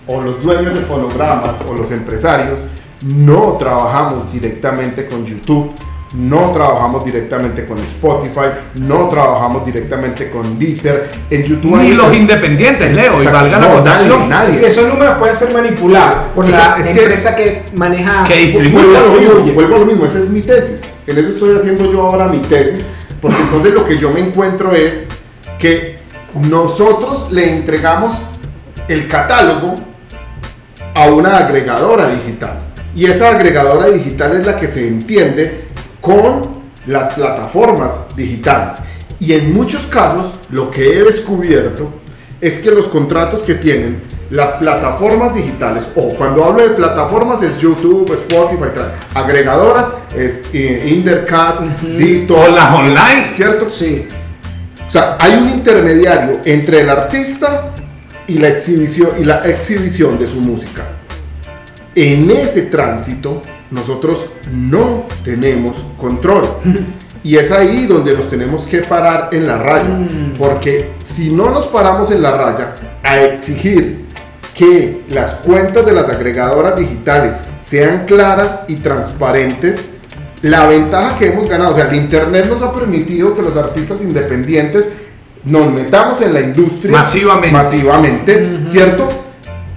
o los dueños de fonogramas o los empresarios no trabajamos directamente con YouTube, no trabajamos directamente con Spotify, no trabajamos directamente con Deezer. En YouTube Ni los independientes, Leo, y valga la no, votación. nadie, nadie. Si esos números pueden ser manipulados por que- la es que- empresa que maneja. Que distribuye. Vuelvo a lo mismo, distribuye. vuelvo a lo mismo, esa es mi tesis. En eso estoy haciendo yo ahora mi tesis, porque entonces lo que yo me encuentro es que nosotros le entregamos el catálogo a una agregadora digital. Y esa agregadora digital es la que se entiende con las plataformas digitales. Y en muchos casos lo que he descubierto es que los contratos que tienen las plataformas digitales, o cuando hablo de plataformas es YouTube, Spotify, agregadoras es eh, Intercat, Dito, O las online. ¿cierto? Sí. O sea, hay un intermediario entre el artista y la exhibición y la exhibición de su música. En ese tránsito nosotros no tenemos control. Y es ahí donde nos tenemos que parar en la raya. Porque si no nos paramos en la raya a exigir que las cuentas de las agregadoras digitales sean claras y transparentes, la ventaja que hemos ganado, o sea, el Internet nos ha permitido que los artistas independientes nos metamos en la industria Masivamente. masivamente, ¿cierto?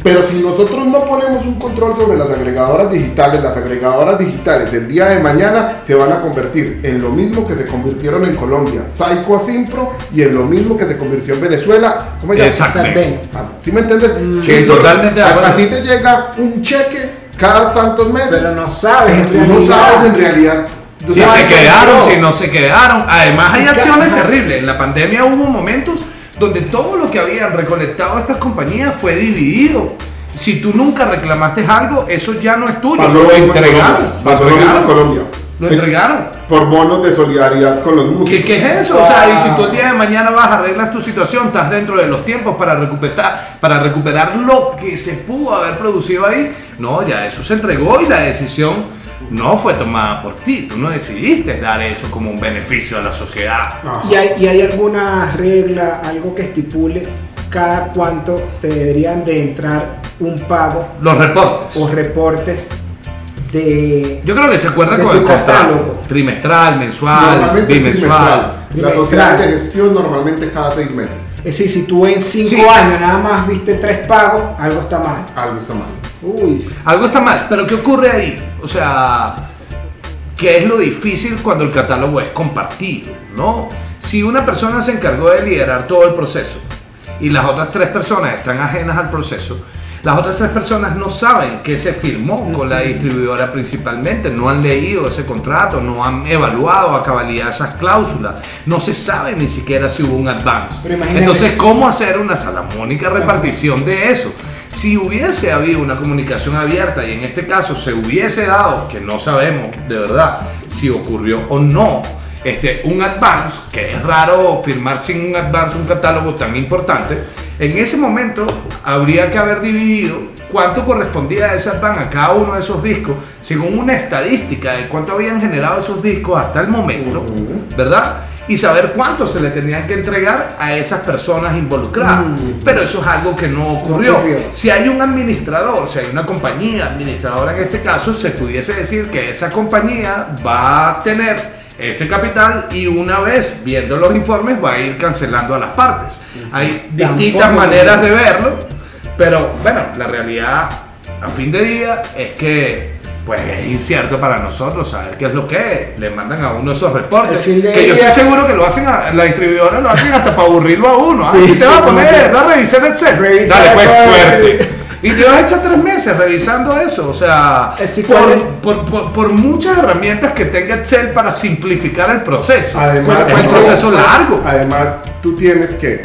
Pero si nosotros no ponemos un control sobre las agregadoras digitales, las agregadoras digitales el día de mañana se van a convertir en lo mismo que se convirtieron en Colombia, Psycho Asimpro, y en lo mismo que se convirtió en Venezuela. ¿Cómo se llama? ¿Sí me entiendes? Sí, Que totalmente de a- acuerdo. A ti te llega un cheque cada tantos meses. Pero no sabes, Tú no sabes en realidad. Si se quedaron, si no se quedaron. Además hay acciones terribles. En la pandemia hubo momentos donde todo lo que habían recolectado estas compañías fue dividido. Si tú nunca reclamaste algo, eso ya no es tuyo. Pasó lo entregaron. Pasó lo mismo en entregaron. Colombia. Lo entregaron. Por bonos de solidaridad con los músicos. ¿Qué, qué es eso? O sea, y si tú el día de mañana vas a arreglar tu situación, estás dentro de los tiempos para recuperar, para recuperar lo que se pudo haber producido ahí, no, ya eso se entregó y la decisión no fue tomada por ti. Tú no decidiste dar eso como un beneficio a la sociedad. ¿Y hay, y hay alguna regla, algo que estipule cada cuánto te deberían de entrar un pago Los reportes. o reportes de... Yo creo que se acuerda con tu el contrato. Trimestral, mensual, bimensual. trimestral. La sociedad de gestión normalmente cada seis meses. Es decir, si tú en cinco Sí. años nada más viste tres pagos, algo está mal. Algo está mal. Uy, Algo está mal, pero ¿qué ocurre ahí? O sea, ¿qué es lo difícil cuando el catálogo es compartido? ¿no? Si una persona se encargó de liderar todo el proceso y las otras tres personas están ajenas al proceso, las otras tres personas no saben qué se firmó con la distribuidora principalmente, no han leído ese contrato, no han evaluado a cabalidad esas cláusulas, no se sabe ni siquiera si hubo un advance. Entonces, ¿cómo hacer una salamónica repartición de eso? Si hubiese habido una comunicación abierta y en este caso se hubiese dado, que no sabemos de verdad si ocurrió o no, este, un advance, que es raro firmar sin un advance un catálogo tan importante, en ese momento habría que haber dividido cuánto correspondía a ese advance a cada uno de esos discos, según una estadística de cuánto habían generado esos discos hasta el momento, ¿verdad? Y saber cuánto se le tenían que entregar a esas personas involucradas. Pero eso es algo que no ocurrió. ocurrió. Si hay un administrador, si hay una compañía administradora en este caso, se pudiese decir que esa compañía va a tener ese capital y una vez viendo los informes va a ir cancelando a las partes. Hay distintas maneras de verlo, pero bueno, la realidad a fin de día es que pues es incierto para nosotros saber qué es lo que es. Le mandan a uno esos reportes. Que yo día- estoy seguro que lo hacen, a, la distribuidora lo hacen hasta para aburrirlo a uno. Ah, Sí, te vas a poner, que- da revisar el Dale, pues suerte. Y te vas a echar tres meses revisando eso. O sea, Eh, sí, por, por- por- por muchas herramientas que tenga Excel para simplificar el proceso. Además, es un proceso largo. Además, tú tienes que,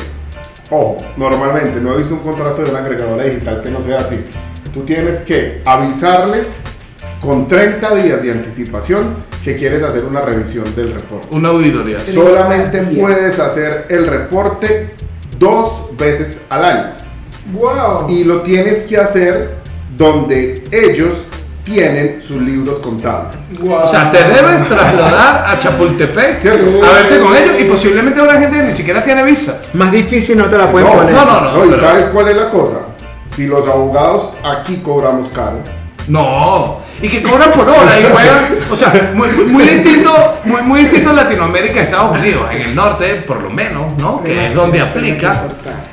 ojo, normalmente no he visto un contrato de una agregadora digital que no sea así. Tú tienes que avisarles con 30 días de anticipación que quieres hacer una revisión del reporte. Una auditoría. Solamente puedes hacer el reporte dos veces al año. Wow. Y lo tienes que hacer donde ellos tienen sus libros contables. O sea, te debes trasladar a Chapultepec Cierto. a verte con ellos y posiblemente habrá gente que ni siquiera tiene visa. Más difícil no te la pueden No, poner. no, no, no. No, ¿y pero- sabes cuál es la cosa? Si los abogados aquí cobramos caro, No, y que cobran por hora y juegan, o sea, muy, muy- distinto, muy, muy distinto en Latinoamérica a Estados Unidos, en el norte por lo menos, ¿no? Que es donde aplica.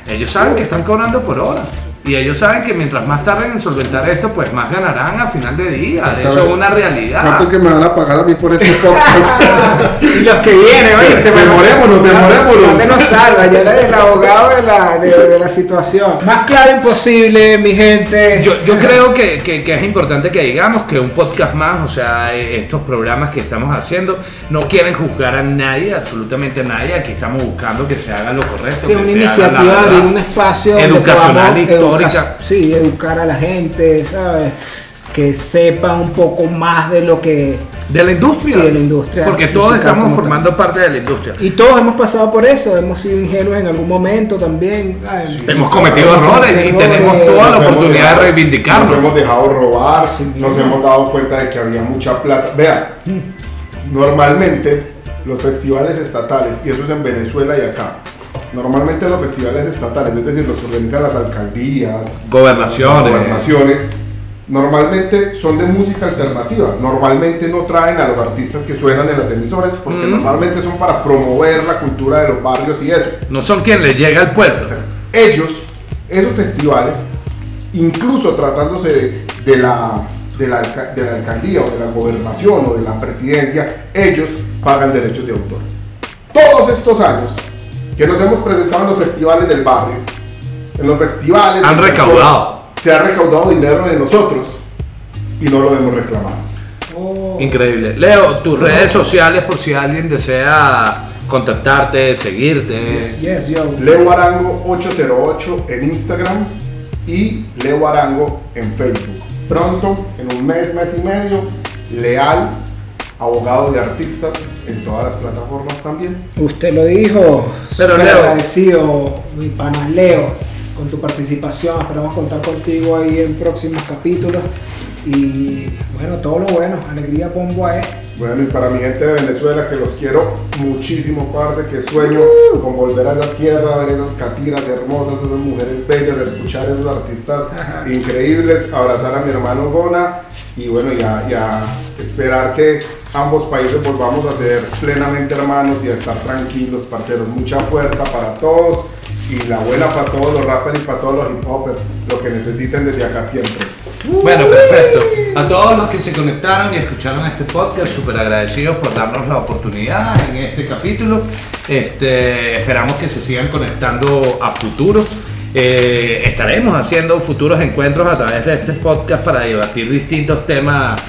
Ellos saben que están cobrando por hora. Y ellos saben que mientras más tarden en solventar esto, pues más ganarán a final de día. Eso es una realidad. ¿cuántos que me van a pagar a mí por este podcast? Y los que vienen, oye, te Demorémonos, demorémonos. Te nos salva, ya eres el abogado de la, de, de la situación. Más claro imposible, mi gente. Yo, yo creo que, que- que es importante que digamos que un podcast más, o sea, estos programas que estamos haciendo, no quieren juzgar a nadie, absolutamente a nadie. Aquí estamos buscando que se haga lo correcto. Sí, que una se haga la iniciativa, verdad. un espacio educacional, podamos sí, educar a la gente, ¿sabes? Que sepa un poco más de lo que... De la industria. Sí, de la industria Porque todos estamos formando parte de la industria. Y todos hemos pasado por eso, hemos sido ingenuos en algún momento también. Hemos cometido errores y Errores. tenemos toda la Nos oportunidad de reivindicarnos. Nos hemos dejado robar, Sí, nos hemos dado cuenta de que había mucha plata. Vea, normalmente los festivales estatales, y eso es en Venezuela y acá, normalmente los festivales estatales, es decir, los que organizan las alcaldías, Gobernaciones. gobernaciones, normalmente son de música alternativa. Normalmente no traen a los artistas que suenan en las emisoras, porque Mm. normalmente son para promover la cultura de los barrios y eso. No son quien le llega al pueblo. Ellos, esos festivales, incluso tratándose de, de la, de, la, de la alcaldía o de la gobernación o de la presidencia, ellos pagan derechos de autor. Todos estos años que nos hemos presentado en los festivales del barrio, en los festivales... Han del recaudado. Se ha recaudado dinero de nosotros y no lo hemos reclamado. Oh, Increíble. Leo, tus redes sociales por si alguien desea contactarte, seguirte. yes, yes, yo. Leo Arango 808 en Instagram y Leo Arango en Facebook. Pronto, en un mes, mes y medio, Leal, abogado de artistas en todas las plataformas también. Usted lo dijo. Pero, Leo. agradecido, mi pana Leo, con tu participación. Esperamos contar contigo ahí en próximos capítulos. Y bueno, todo lo bueno. Alegría, bombo a él. Bueno, y para mi gente de Venezuela, que los quiero muchísimo, parce, que sueño con volver a esa tierra, ver esas catiras hermosas, esas mujeres bellas, escuchar a esos artistas increíbles, abrazar a mi hermano Gona y bueno, ya, ya esperar que ambos países volvamos a ser plenamente hermanos y a estar tranquilos, parceros. Mucha fuerza para todos y la buena para todos los rappers y para todos los hip hopers, lo que necesiten desde acá siempre. Bueno, perfecto. A todos los que se conectaron y escucharon este podcast, súper agradecidos por darnos la oportunidad en este capítulo. Este, esperamos que se sigan conectando a futuro. Eh, estaremos haciendo futuros encuentros a través de este podcast para debatir distintos temas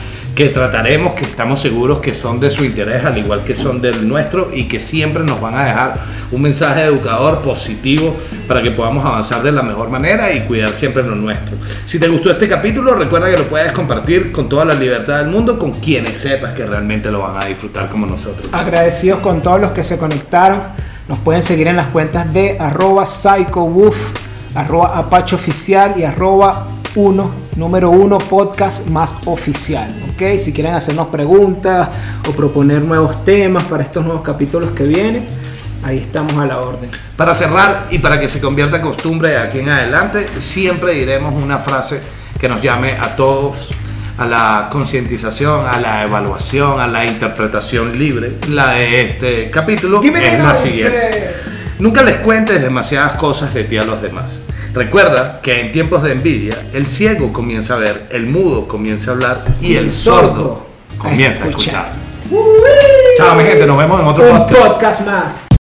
que trataremos, que estamos seguros que son de su interés, al igual que son del nuestro, y que siempre nos van a dejar un mensaje educador positivo para que podamos avanzar de la mejor manera y cuidar siempre lo nuestro. Si te gustó este capítulo, recuerda que lo puedes compartir con toda la libertad del mundo, con quienes sepas que realmente lo van a disfrutar como nosotros. Agradecidos con todos los que se conectaron. Nos pueden seguir en las cuentas de arroba psychowoof, arroba apache y arroba uno, número uno podcast más oficial. ¿ok? Si quieren hacernos preguntas o proponer nuevos temas para estos nuevos capítulos que vienen, ahí estamos a la orden. Para cerrar y para que se convierta en costumbre de aquí en adelante, siempre diremos una frase que nos llame a todos a la concientización, a la evaluación, a la interpretación libre. La de este capítulo es la siguiente. Nunca les cuentes demasiadas cosas de ti a los demás. Recuerda que en tiempos de envidia, el ciego comienza a ver, el mudo comienza a hablar y el sordo comienza a escuchar. Chao, mi gente, nos vemos en otro Un podcast. podcast más.